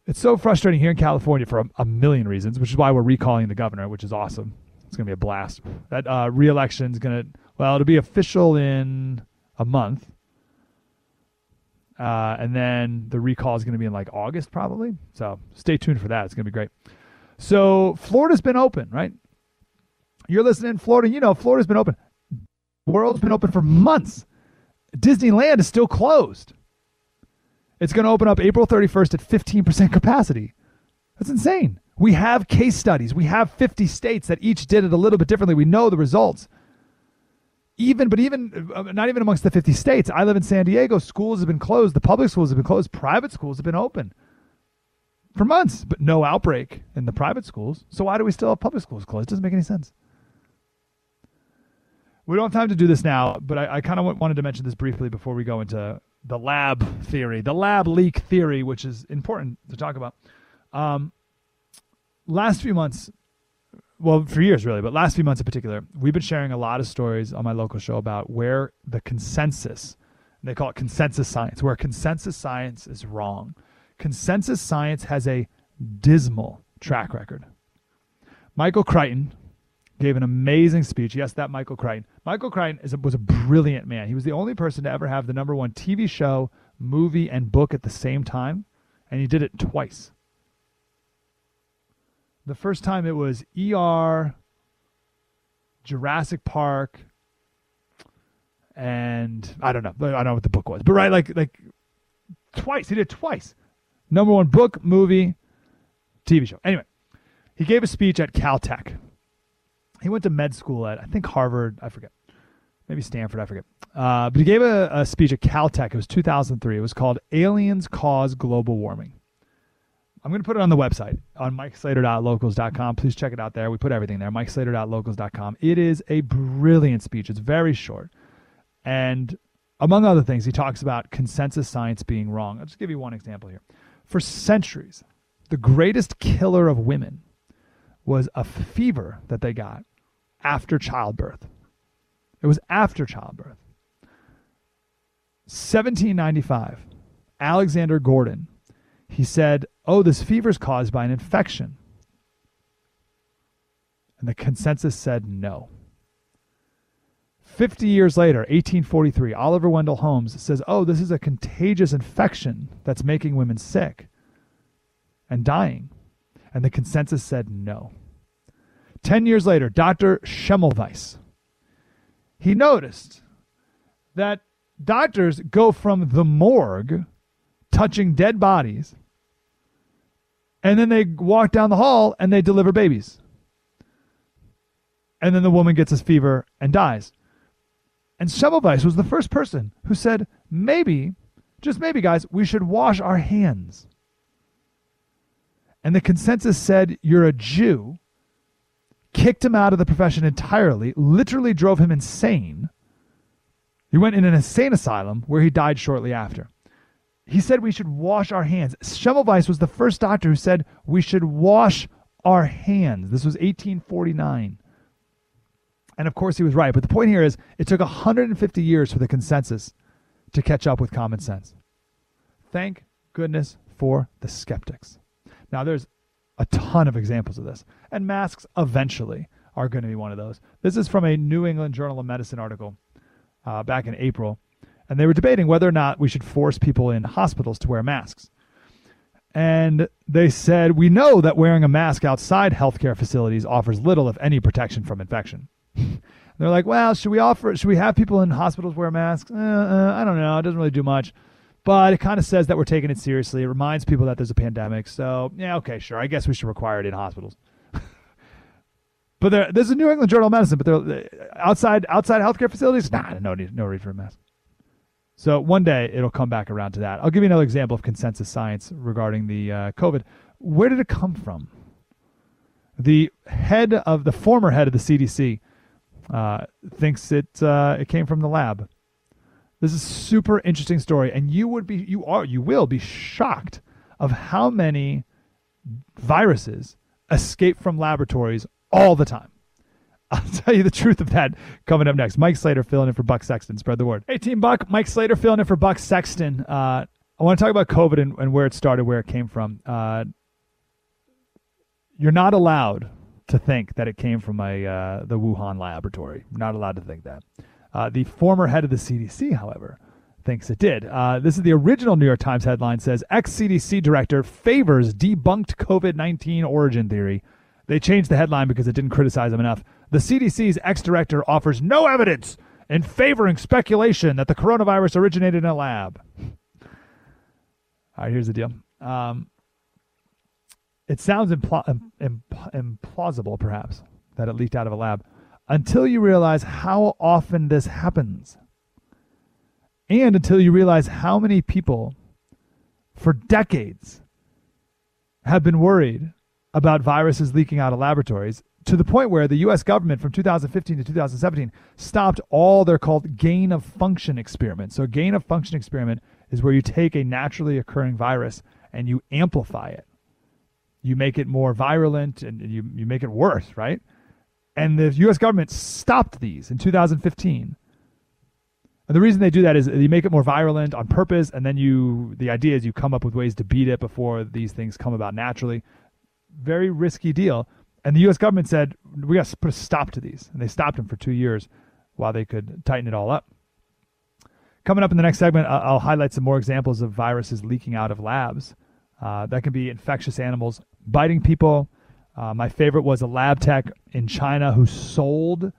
It's so frustrating here in California for a, a million reasons, which is why we're recalling the governor, which is awesome. It's going to be a blast. That uh, reelection is going to, well, it'll be official in a month. Uh, and then the recall is going to be in like August, probably. So stay tuned for that. It's going to be great. So Florida's been open, right? You're listening Florida. You know, Florida's been open world's been open for months. Disneyland is still closed. It's going to open up April 31st at 15% capacity. That's insane. We have case studies. We have 50 states that each did it a little bit differently. We know the results. Even, but even, uh, not even amongst the 50 states. I live in San Diego. Schools have been closed. The public schools have been closed. Private schools have been open for months, but no outbreak in the private schools. So why do we still have public schools closed? It doesn't make any sense. We don't have time to do this now, but I, I kind of wanted to mention this briefly before we go into the lab theory, the lab leak theory, which is important to talk about. Um, last few months, well, for years really, but last few months in particular, we've been sharing a lot of stories on my local show about where the consensus, they call it consensus science, where consensus science is wrong. Consensus science has a dismal track record. Michael Crichton, gave an amazing speech. Yes, that Michael Crichton. Michael Crichton a, was a brilliant man. He was the only person to ever have the number one TV show, movie, and book at the same time, and he did it twice. The first time it was ER, Jurassic Park, and I don't know. I don't know what the book was, but right, like like twice. He did twice. Number one book, movie, TV show. Anyway, he gave a speech at Caltech he went to med school at I think Harvard, I forget, maybe Stanford, I forget. Uh, but he gave a, a speech at Caltech. It was 2003. It was called "Aliens Cause Global Warming." I'm going to put it on the website on mikeslater.locals.com. Please check it out there. We put everything there. mikeslater.locals.com. It is a brilliant speech. It's very short. And among other things, he talks about consensus science being wrong. I'll just give you one example here. For centuries, the greatest killer of women was a fever that they got after childbirth. It was after childbirth. 1795, Alexander Gordon. He said, Oh, this fever is caused by an infection. And the consensus said no. 50 years later, 1843, Oliver Wendell Holmes says, Oh, this is a contagious infection that's making women sick and dying. And the consensus said no. 10 years later, Dr. Semmelweis, he noticed that doctors go from the morgue touching dead bodies and then they walk down the hall and they deliver babies. And then the woman gets a fever and dies. And Semmelweis was the first person who said, maybe, just maybe, guys, we should wash our hands. And the consensus said, you're a Jew, kicked him out of the profession entirely, literally drove him insane. He went in an insane asylum where he died shortly after. He said we should wash our hands. Semmelweis was the first doctor who said we should wash our hands. This was 1849. And of course, he was right. But the point here is it took 150 years for the consensus to catch up with common sense. Thank goodness for the skeptics. Now, there's a ton of examples of this, and masks eventually are going to be one of those. This is from a New England Journal of Medicine article uh, back in April, and they were debating whether or not we should force people in hospitals to wear masks. And they said, We know that wearing a mask outside healthcare facilities offers little, if any, protection from infection. They're like, well, should we offer? Should we have people in hospitals wear masks? Uh, uh, I don't know. It doesn't really do much, but it kind of says that we're taking it seriously. It reminds people that there's a pandemic. So yeah, okay, sure. I guess we should require it in hospitals. but there, there's a New England Journal of Medicine, but they're outside outside healthcare facilities. Nah, no need, no need for a mask. So one day it'll come back around to that. I'll give you another example of consensus science regarding the uh, COVID. Where did it come from? The head of the former head of the CDC uh, thinks it uh, it came from the lab. This is super interesting story, and you would be you are you will be shocked of how many viruses escape from laboratories all the time. I'll tell you the truth of that coming up next. Mike Slater filling in for Buck Sexton. Spread the word. Hey, Team Buck. Mike Slater filling in for Buck Sexton. Uh, I want to talk about COVID and, and, where it started, where it came from. Uh, you're not allowed to think that it came from a uh, the Wuhan laboratory. Not allowed to think that. Uh, the former head of the CDC, however, thinks it did. Uh, this is the original New York Times headline says ex CDC director favors debunked COVID 19 origin theory. They changed the headline because it didn't criticize him enough. The CDC's ex director offers no evidence in favoring speculation that the coronavirus originated in a lab. All right, here's the deal. Um, it sounds impl- implausible, perhaps, that it leaked out of a lab until you realize how often this happens. And until you realize how many people for decades have been worried about viruses leaking out of laboratories to the point where the US government from 2015 to 2017 stopped all their called gain of function experiments. So, gain of function experiment is where you take a naturally occurring virus and you amplify it you make it more virulent and you, you make it worse, right? And the US government stopped these in 2015. And the reason they do that is you make it more virulent on purpose, and then you the idea is you come up with ways to beat it before these things come about naturally. Very risky deal. And the U.S. government said we got to put a stop to these, and they stopped them for two years while they could tighten it all up. Coming up in the next segment, I'll highlight some more examples of viruses leaking out of labs. Uh, that can be infectious animals biting people. Uh, my favorite was a lab tech in China who sold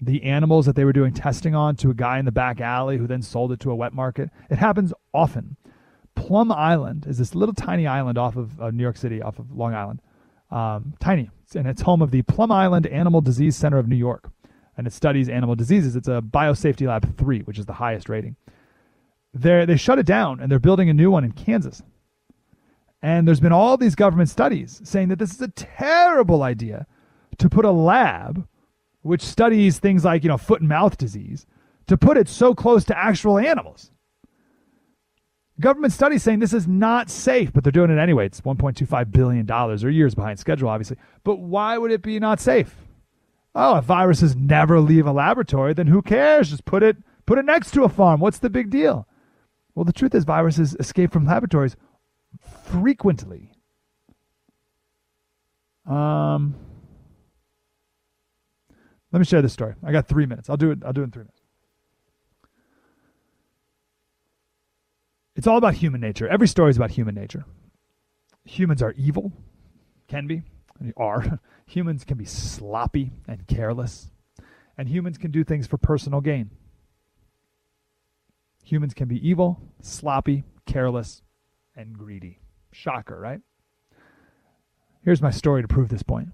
the animals that they were doing testing on to a guy in the back alley who then sold it to a wet market. It happens often. Plum Island is this little tiny island off of uh, New York City, off of Long Island. Um, tiny. And it's home of the Plum Island Animal Disease Center of New York. And it studies animal diseases. It's a biosafety lab three, which is the highest rating. they they shut it down and they're building a new one in Kansas. And there's been all these government studies saying that this is a terrible idea to put a lab which studies things like, you know, foot and mouth disease, to put it so close to actual animals. Government studies saying this is not safe, but they're doing it anyway. It's $1.25 billion. They're years behind schedule, obviously. But why would it be not safe? Oh, if viruses never leave a laboratory, then who cares? Just put it put it next to a farm. What's the big deal? Well, the truth is, viruses escape from laboratories frequently. Um, let me share this story. I got three minutes. I'll do it. I'll do it in three minutes. It's all about human nature. Every story is about human nature. Humans are evil, can be, and are. Humans can be sloppy and careless, and humans can do things for personal gain. Humans can be evil, sloppy, careless, and greedy. Shocker, right? Here's my story to prove this point.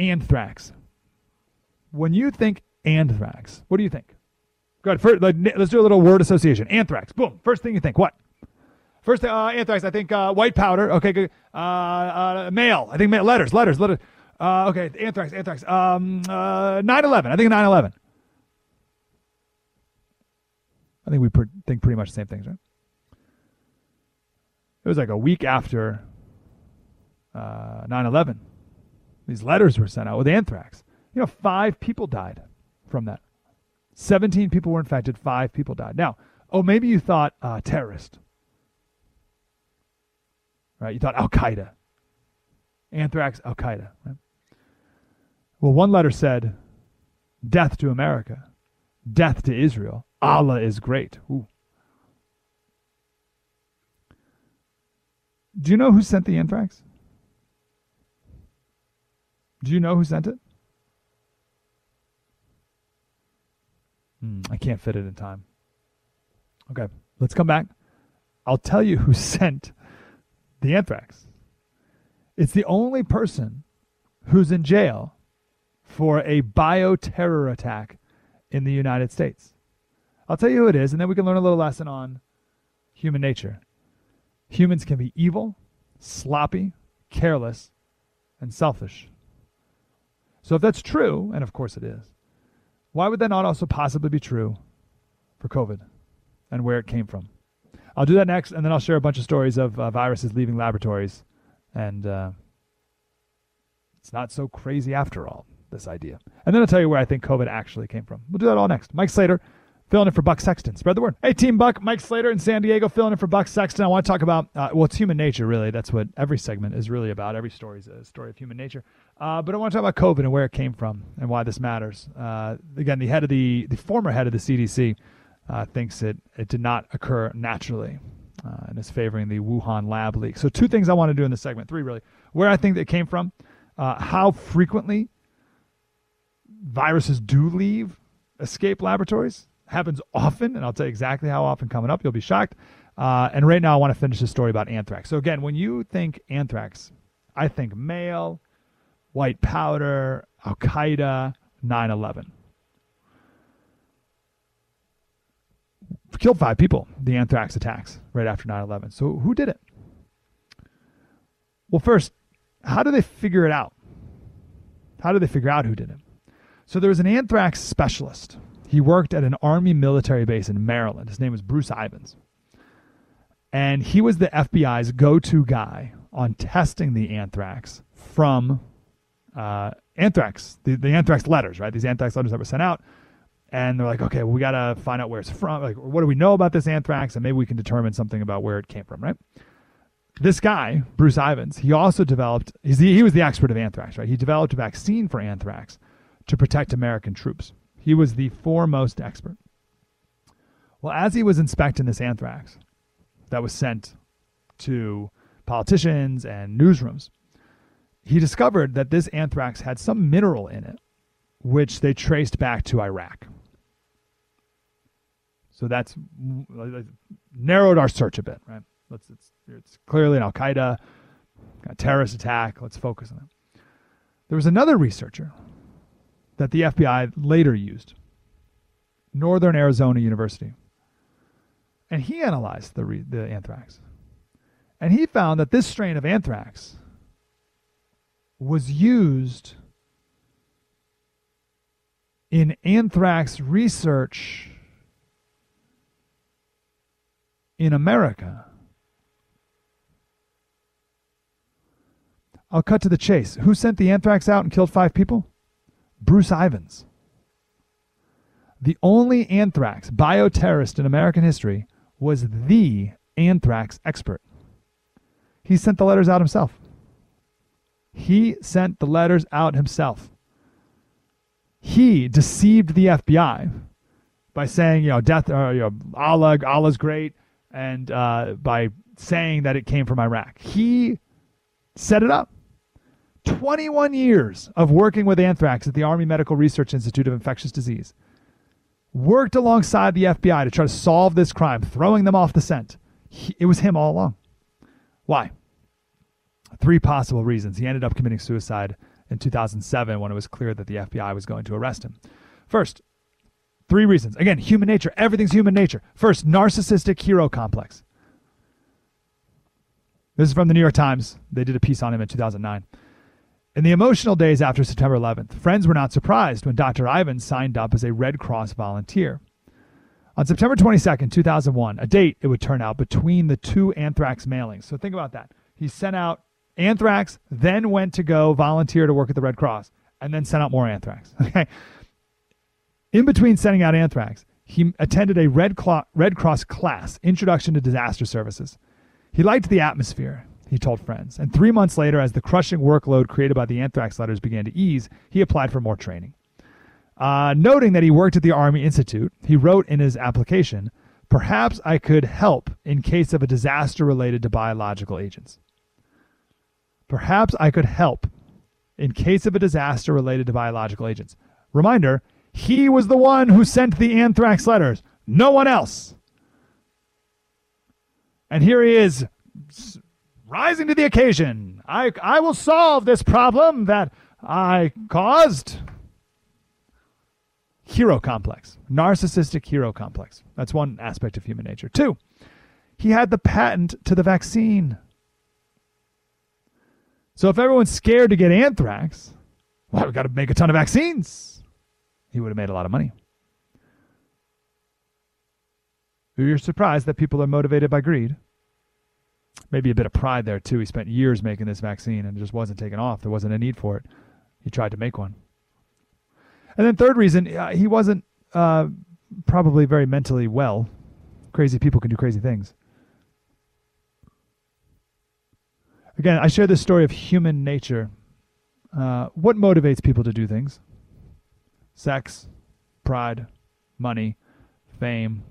Anthrax. When you think anthrax, what do you think? Good. First, let's do a little word association. Anthrax. Boom. First thing you think. What? First, uh, anthrax. I think uh, white powder. Okay. Good. Uh, uh, mail. I think mail. Letters. Letters. Letters. Uh, okay. Anthrax. Anthrax. Um, 9/11. I think 9/11. I think we think pretty much the same things, right? It was like a week after 9/11. These letters were sent out with anthrax. You know, five people died from that. 17 people were infected, five people died. Now, oh, maybe you thought uh, terrorist. Right? You thought Al Qaeda. Anthrax, Al Qaeda. Right? Well, one letter said, death to America, death to Israel. Allah is great. Ooh. Do you know who sent the anthrax? Do you know who sent it? Mm, I can't fit it in time. Okay, let's come back. I'll tell you who sent the anthrax. It's the only person who's in jail for a bioterror attack in the United States. I'll tell you who it is, and then we can learn a little lesson on human nature. Humans can be evil, sloppy, careless, and selfish. So if that's true, and of course it is, why would that not also possibly be true for COVID and where it came from? I'll do that next, and then I'll share a bunch of stories of uh, viruses leaving laboratories. And uh, it's not so crazy after all, this idea. And then I'll tell you where I think COVID actually came from. We'll do that all next. Mike Slater filling in for Buck Sexton. Spread the word. Hey, Team Buck, Mike Slater in San Diego filling in for Buck Sexton. I want to talk about, uh, well, it's human nature, really. That's what every segment is really about. Every story is a story of human nature. Uh, but I want to talk about COVID and where it came from and why this matters. Uh, again, the head of the, the former head of the CDC uh, thinks it, it did not occur naturally uh, and is favoring the Wuhan lab leak. So, two things I want to do in this segment, three really. Where I think it came from, uh, how frequently viruses do leave escape laboratories happens often, and I'll tell you exactly how often coming up. You'll be shocked. Uh, and right now, I want to finish the story about anthrax. So, again, when you think anthrax, I think mail, white powder, Al Qaeda, 9 11. Killed five people, the anthrax attacks right after 9 11. So, who did it? Well, first, how do they figure it out? How do they figure out who did it? So, there was an anthrax specialist he worked at an Army military base in Maryland. His name was Bruce Ivins. And he was the FBI's go to guy on testing the anthrax from uh, anthrax, the, the anthrax letters, right? These anthrax letters that were sent out. And they're like, okay, well, we got to find out where it's from. Like, what do we know about this anthrax? And maybe we can determine something about where it came from, right? This guy, Bruce Ivins, he also developed, he was the expert of anthrax, right? He developed a vaccine for anthrax to protect American troops. He was the foremost expert. Well, as he was inspecting this anthrax that was sent to politicians and newsrooms, he discovered that this anthrax had some mineral in it, which they traced back to Iraq. So that's narrowed our search a bit, right? Let's, it's, it's clearly an Al Qaeda terrorist attack. Let's focus on it. There was another researcher that the FBI later used Northern Arizona University. And he analyzed the, re- the anthrax. And he found that this strain of anthrax was used in anthrax research in America. I'll cut to the chase. Who sent the anthrax out and killed five people? Bruce Ivins. The only anthrax bioterrorist in American history was the anthrax expert. He sent the letters out himself. He sent the letters out himself. He deceived the FBI by saying, you know, death, uh, you know, Allah, Allah's great, and uh, by saying that it came from Iraq. He set it up. 21 years of working with anthrax at the Army Medical Research Institute of Infectious Disease. Worked alongside the FBI to try to solve this crime, throwing them off the scent. He, it was him all along. Why? Three possible reasons. He ended up committing suicide in 2007 when it was clear that the FBI was going to arrest him. First, three reasons. Again, human nature. Everything's human nature. First, narcissistic hero complex. This is from the New York Times. They did a piece on him in 2009. In the emotional days after September 11th, friends were not surprised when Dr. Ivins signed up as a Red Cross volunteer. On September 22nd, 2001, a date, it would turn out, between the two anthrax mailings. So think about that. He sent out anthrax, then went to go volunteer to work at the Red Cross, and then sent out more anthrax. Okay. In between sending out anthrax, he attended a Red, Red Cross class, Introduction to Disaster Services. He liked the atmosphere he told friends. And three months later, as the crushing workload created by the anthrax letters began to ease, he applied for more training. Uh, noting that he worked at the Army Institute, he wrote in his application, Perhaps I could help in case of a disaster related to biological agents. Perhaps I could help in case of a disaster related to biological agents. Reminder, he was the one who sent the anthrax letters, no one else. And here he is rising to the occasion. I, I will solve this problem that I caused. Hero complex, narcissistic hero complex. That's one aspect of human nature. Two, he had the patent to the vaccine. So if everyone's scared to get anthrax, well, we've got to make a ton of vaccines. He would have made a lot of money. You're surprised that people are motivated by greed maybe a bit of pride there too. He spent years making this vaccine and it just wasn't taken off. There wasn't a need for it. He tried to make one. And then third reason, uh, he wasn't uh, probably very mentally well. Crazy people can do crazy things. Again, I share this story of human nature. Uh, what motivates people to do things? Sex, pride, money, fame,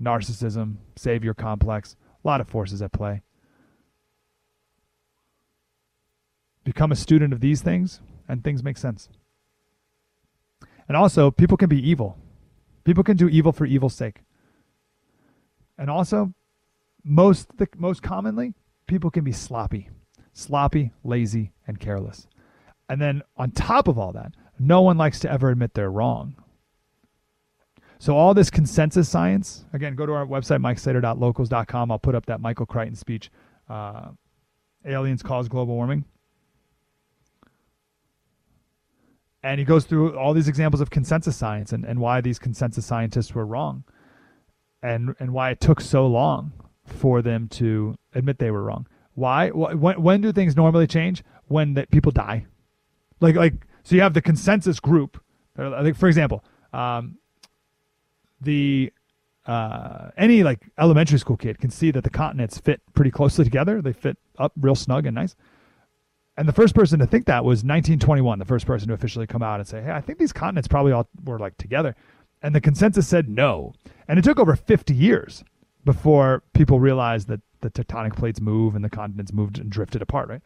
narcissism, savior complex. A lot of forces at play. Become a student of these things, and things make sense. And also, people can be evil. People can do evil for evil's sake. And also, most the, most commonly, people can be sloppy, sloppy, lazy, and careless. And then on top of all that, no one likes to ever admit they're wrong. So all this consensus science, again, go to our website, mikeslater.locals.com. I'll put up that Michael Crichton speech, uh, Aliens Cause Global Warming. And he goes through all these examples of consensus science and, and why these consensus scientists were wrong and, and why it took so long for them to admit they were wrong. Why? When, when do things normally change? When the, people die. Like, like, so you have the consensus group. Like, for example, um, the uh, any like elementary school kid can see that the continents fit pretty closely together. They fit up real snug and nice. And the first person to think that was 1921, the first person to officially come out and say, "Hey, I think these continents probably all were like together." And the consensus said no. And it took over 50 years before people realized that the tectonic plates move and the continents moved and drifted apart, right?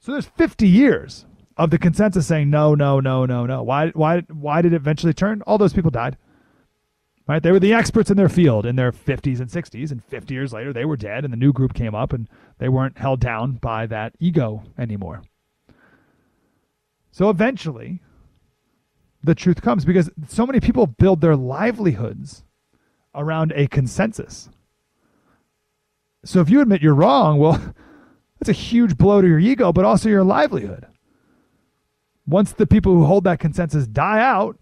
So there's 50 years of the consensus saying no, no, no, no, no. Why why why did it eventually turn? All those people died. Right? They were the experts in their field in their 50s and 60s and 50 years later they were dead and the new group came up and they weren't held down by that ego anymore. So eventually, the truth comes because so many people build their livelihoods around a consensus. So if you admit you're wrong, well, that's a huge blow to your ego, but also your livelihood. Once the people who hold that consensus die out,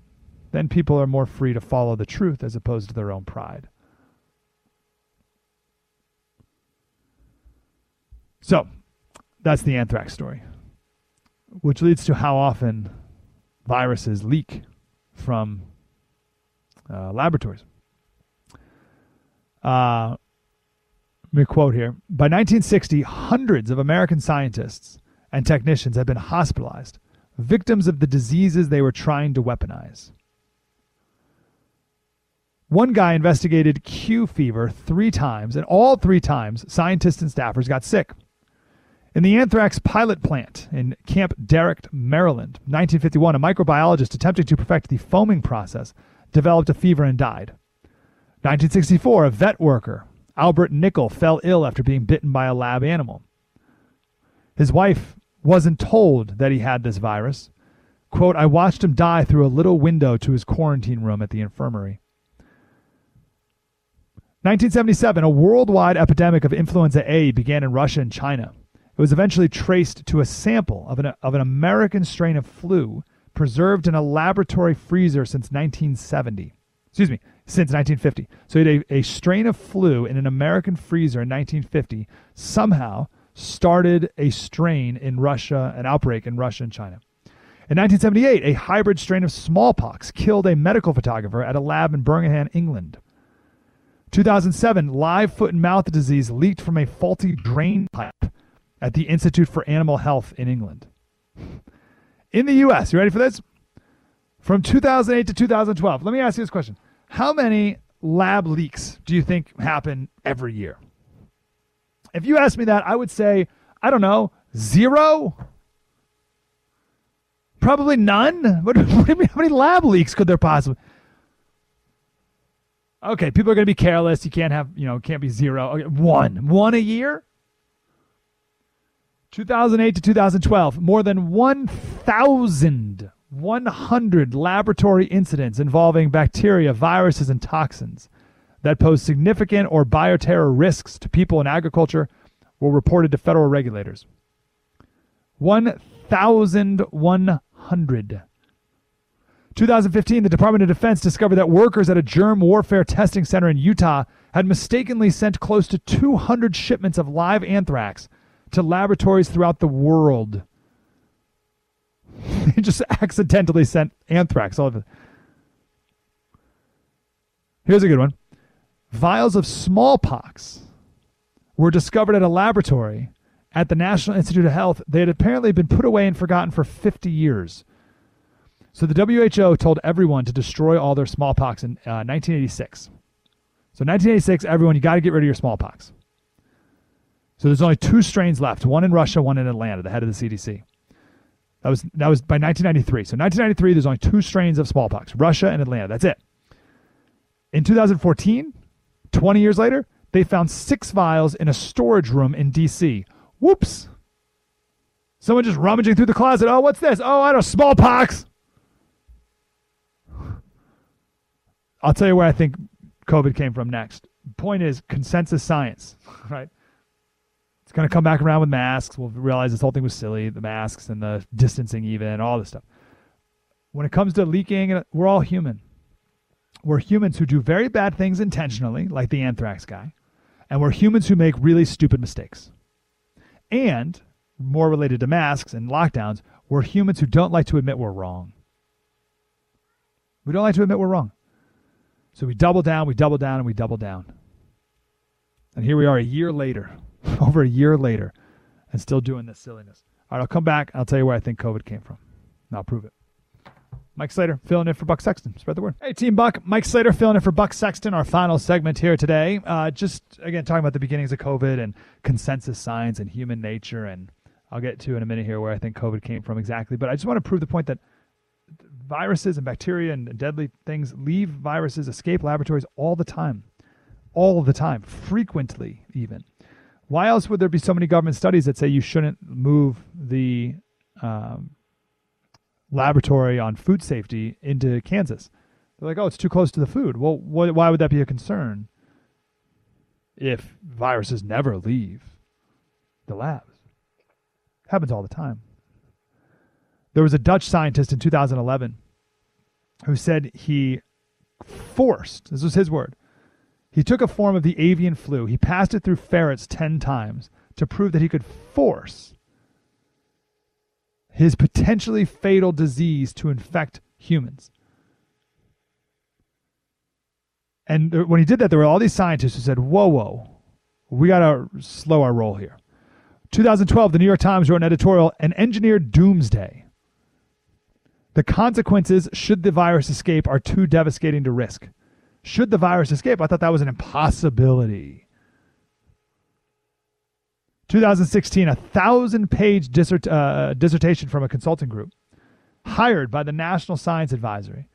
then people are more free to follow the truth as opposed to their own pride. So, that's the anthrax story which leads to how often viruses leak from uh, laboratories. Uh, me quote here. By 1960, hundreds of American scientists and technicians had been hospitalized, victims of the diseases they were trying to weaponize. One guy investigated Q fever three times, and all three times, scientists and staffers got sick. In the anthrax pilot plant in Camp Detrick, Maryland, 1951, a microbiologist attempting to perfect the foaming process developed a fever and died. 1964, a vet worker, Albert Nickel, fell ill after being bitten by a lab animal. His wife wasn't told that he had this virus. Quote, I watched him die through a little window to his quarantine room at the infirmary. 1977, a worldwide epidemic of influenza A began in Russia and China. It was eventually traced to a sample of an, of an American strain of flu preserved in a laboratory freezer since 1970. Excuse me, since 1950. So a, a strain of flu in an American freezer in 1950 somehow started a strain in Russia, an outbreak in Russia and China. In 1978, a hybrid strain of smallpox killed a medical photographer at a lab in Birmingham, England. 2007, live foot and mouth disease leaked from a faulty drain pipe at the Institute for Animal Health in England. In the U.S., you ready for this? From 2008 to 2012, let me ask you this question How many lab leaks do you think happen every year? If you ask me that, I would say, I don't know, zero? Probably none. What, what, how many lab leaks could there possibly? Okay, people are going to be careless. You can't have, you know, can't be zero. Okay, one, one a year. 2008 to 2012, more than 1,100 laboratory incidents involving bacteria, viruses, and toxins that pose significant or bioterror risks to people in agriculture were reported to federal regulators. 1,100. 2015, the Department of Defense discovered that workers at a germ warfare testing center in Utah had mistakenly sent close to 200 shipments of live anthrax to laboratories throughout the world. they just accidentally sent anthrax all of it. Here's a good one. Vials of smallpox were discovered at a laboratory at the National Institute of Health. They had apparently been put away and forgotten for 50 years. So the WHO told everyone to destroy all their smallpox in uh, 1986. So 1986, everyone, you got to get rid of your smallpox. So there's only two strains left: one in Russia, one in Atlanta, the head of the CDC. That was that was by 1993. So 1993, there's only two strains of smallpox: Russia and Atlanta. That's it. In 2014, 20 years later, they found six vials in a storage room in D.C. Whoops! Someone just rummaging through the closet. Oh, what's this? Oh, I don't smallpox. I'll tell you where I think COVID came from next. Point is consensus science, right? Going to come back around with masks. We'll realize this whole thing was silly, the masks and the distancing, even all this stuff. When it comes to leaking, we're all human. We're humans who do very bad things intentionally, like the anthrax guy, and we're humans who make really stupid mistakes. And more related to masks and lockdowns, we're humans who don't like to admit we're wrong. We don't like to admit we're wrong. So we double down, we double down, and we double down. And here we are a year later, over a year later, and still doing this silliness. All right, I'll come back I'll tell you where I think COVID came from. And I'll prove it. Mike Slater filling in for Buck Sexton. Spread the word. Hey, Team Buck. Mike Slater filling in for Buck Sexton, our final segment here today. Uh, just, again, talking about the beginnings of COVID and consensus science and human nature. And I'll get to in a minute here where I think COVID came from exactly. But I just want to prove the point that viruses and bacteria and deadly things leave viruses, escape laboratories all the time. All the time, frequently, even. Why else would there be so many government studies that say you shouldn't move the um, laboratory on food safety into Kansas? They're like, oh, it's too close to the food. Well, wh- why would that be a concern if viruses never leave the labs? Happens all the time. There was a Dutch scientist in 2011 who said he forced, this was his word, he took a form of the avian flu, he passed it through ferrets 10 times to prove that he could force his potentially fatal disease to infect humans. And when he did that, there were all these scientists who said, Whoa, whoa, we got to slow our roll here. 2012, the New York Times wrote an editorial, An Engineered Doomsday. The consequences, should the virus escape, are too devastating to risk. Should the virus escape? I thought that was an impossibility. 2016, a thousand page dissert, uh, dissertation from a consulting group hired by the National Science Advisory.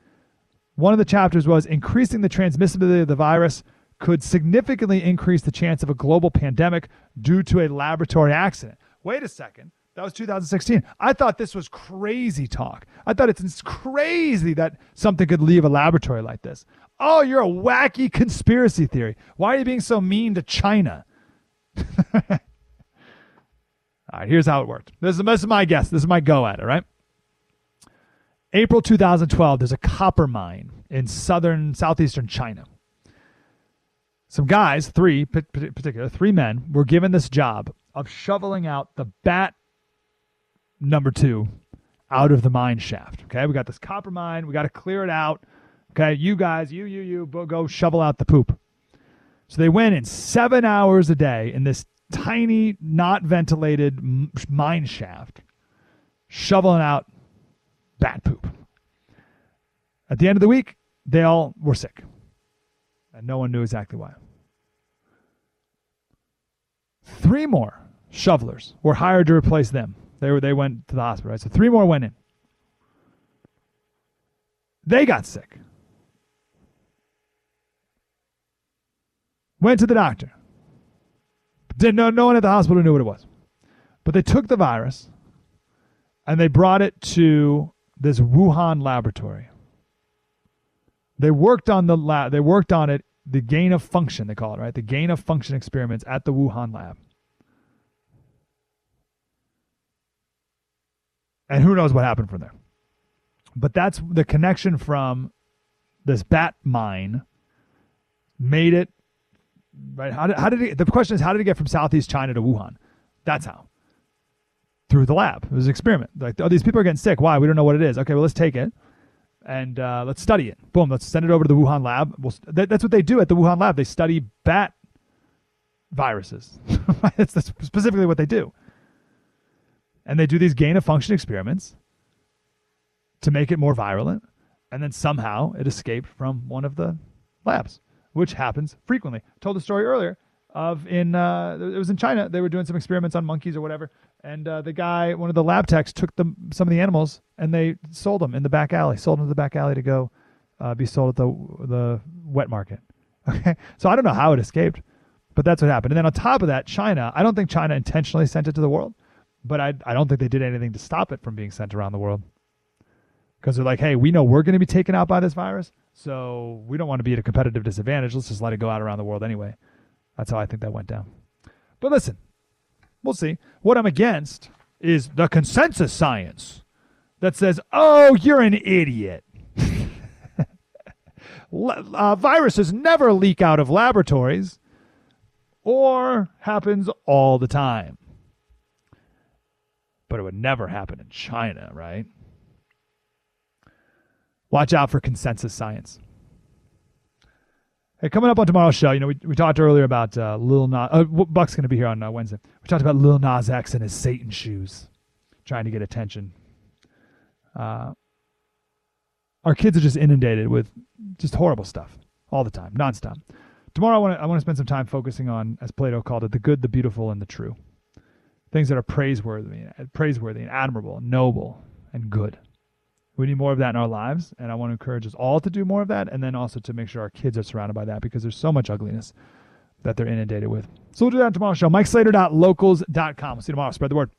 One of the chapters was increasing the transmissibility of the virus could significantly increase the chance of a global pandemic due to a laboratory accident. Wait a second. That was 2016. I thought this was crazy talk. I thought it's crazy that something could leave a laboratory like this. Oh, you're a wacky conspiracy theory. Why are you being so mean to China? all right, here's how it worked. This is, this is my guess. This is my go at it, right? April 2012, there's a copper mine in southern, southeastern China. Some guys, three particular, three men, were given this job of shoveling out the bat number two out of the mine shaft. Okay, we got this copper mine. We got to clear it out. Okay, you guys, you, you, you, go shovel out the poop. So they went in seven hours a day in this tiny, not ventilated mine shaft, shoveling out bat poop. At the end of the week, they all were sick, and no one knew exactly why. Three more shovelers were hired to replace them. They were they went to the hospital, right? So three more went in. They got sick. Went to the doctor. Didn't know no one at the hospital knew what it was. But they took the virus and they brought it to this Wuhan laboratory. They worked on the lab. They worked on it, the gain of function. They call it right, the gain of function experiments at the Wuhan lab. And who knows what happened from there. But that's the connection from this bat mine made it right. How did, how did it, the question is how did it get from Southeast China to Wuhan? That's how through the lab. It was an experiment. Like, oh, these people are getting sick. Why? We don't know what it is. Okay, well, let's take it and uh, let's study it. Boom, let's send it over to the Wuhan lab. We'll, that, that's what they do at the Wuhan lab. They study bat viruses. that's, that's specifically what they do and they do these gain of function experiments to make it more virulent and then somehow it escaped from one of the labs which happens frequently. Told the story earlier of in uh, it was in china they were doing some experiments on monkeys or whatever and uh, the guy one of the lab techs took some of the animals and they sold them in the back alley sold them to the back alley to go uh, be sold at the the wet market. Okay? So i don't know how it escaped but that's what happened. And then on top of that china i don't think china intentionally sent it to the world but I, I don't think they did anything to stop it from being sent around the world. Because they're like, hey, we know we're going to be taken out by this virus, so we don't want to be at a competitive disadvantage. Let's just let it go out around the world anyway. That's how I think that went down. But listen, we'll see. What I'm against is the consensus science that says, oh, you're an idiot. uh, viruses never leak out of laboratories or happens all the time but it would never happen in China, right? Watch out for consensus science. Hey, coming up on tomorrow's show, you know, we, we talked earlier about uh, Lil Nas. Uh, Buck's going to be here on uh, Wednesday. We talked about Lil Nas X and his Satan shoes, trying to get attention. Uh, our kids are just inundated with just horrible stuff all the time, nonstop. Tomorrow, I want to I want to spend some time focusing on, as Plato called it, the good, the beautiful, and the true things that are praiseworthy, praiseworthy and admirable, and noble and good. We need more of that in our lives, and I want to encourage us all to do more of that, and then also to make sure our kids are surrounded by that because there's so much ugliness that they're inundated with. So we'll do that tomorrow's show. MikeSlater.locals.com. We'll see you tomorrow. Spread the word.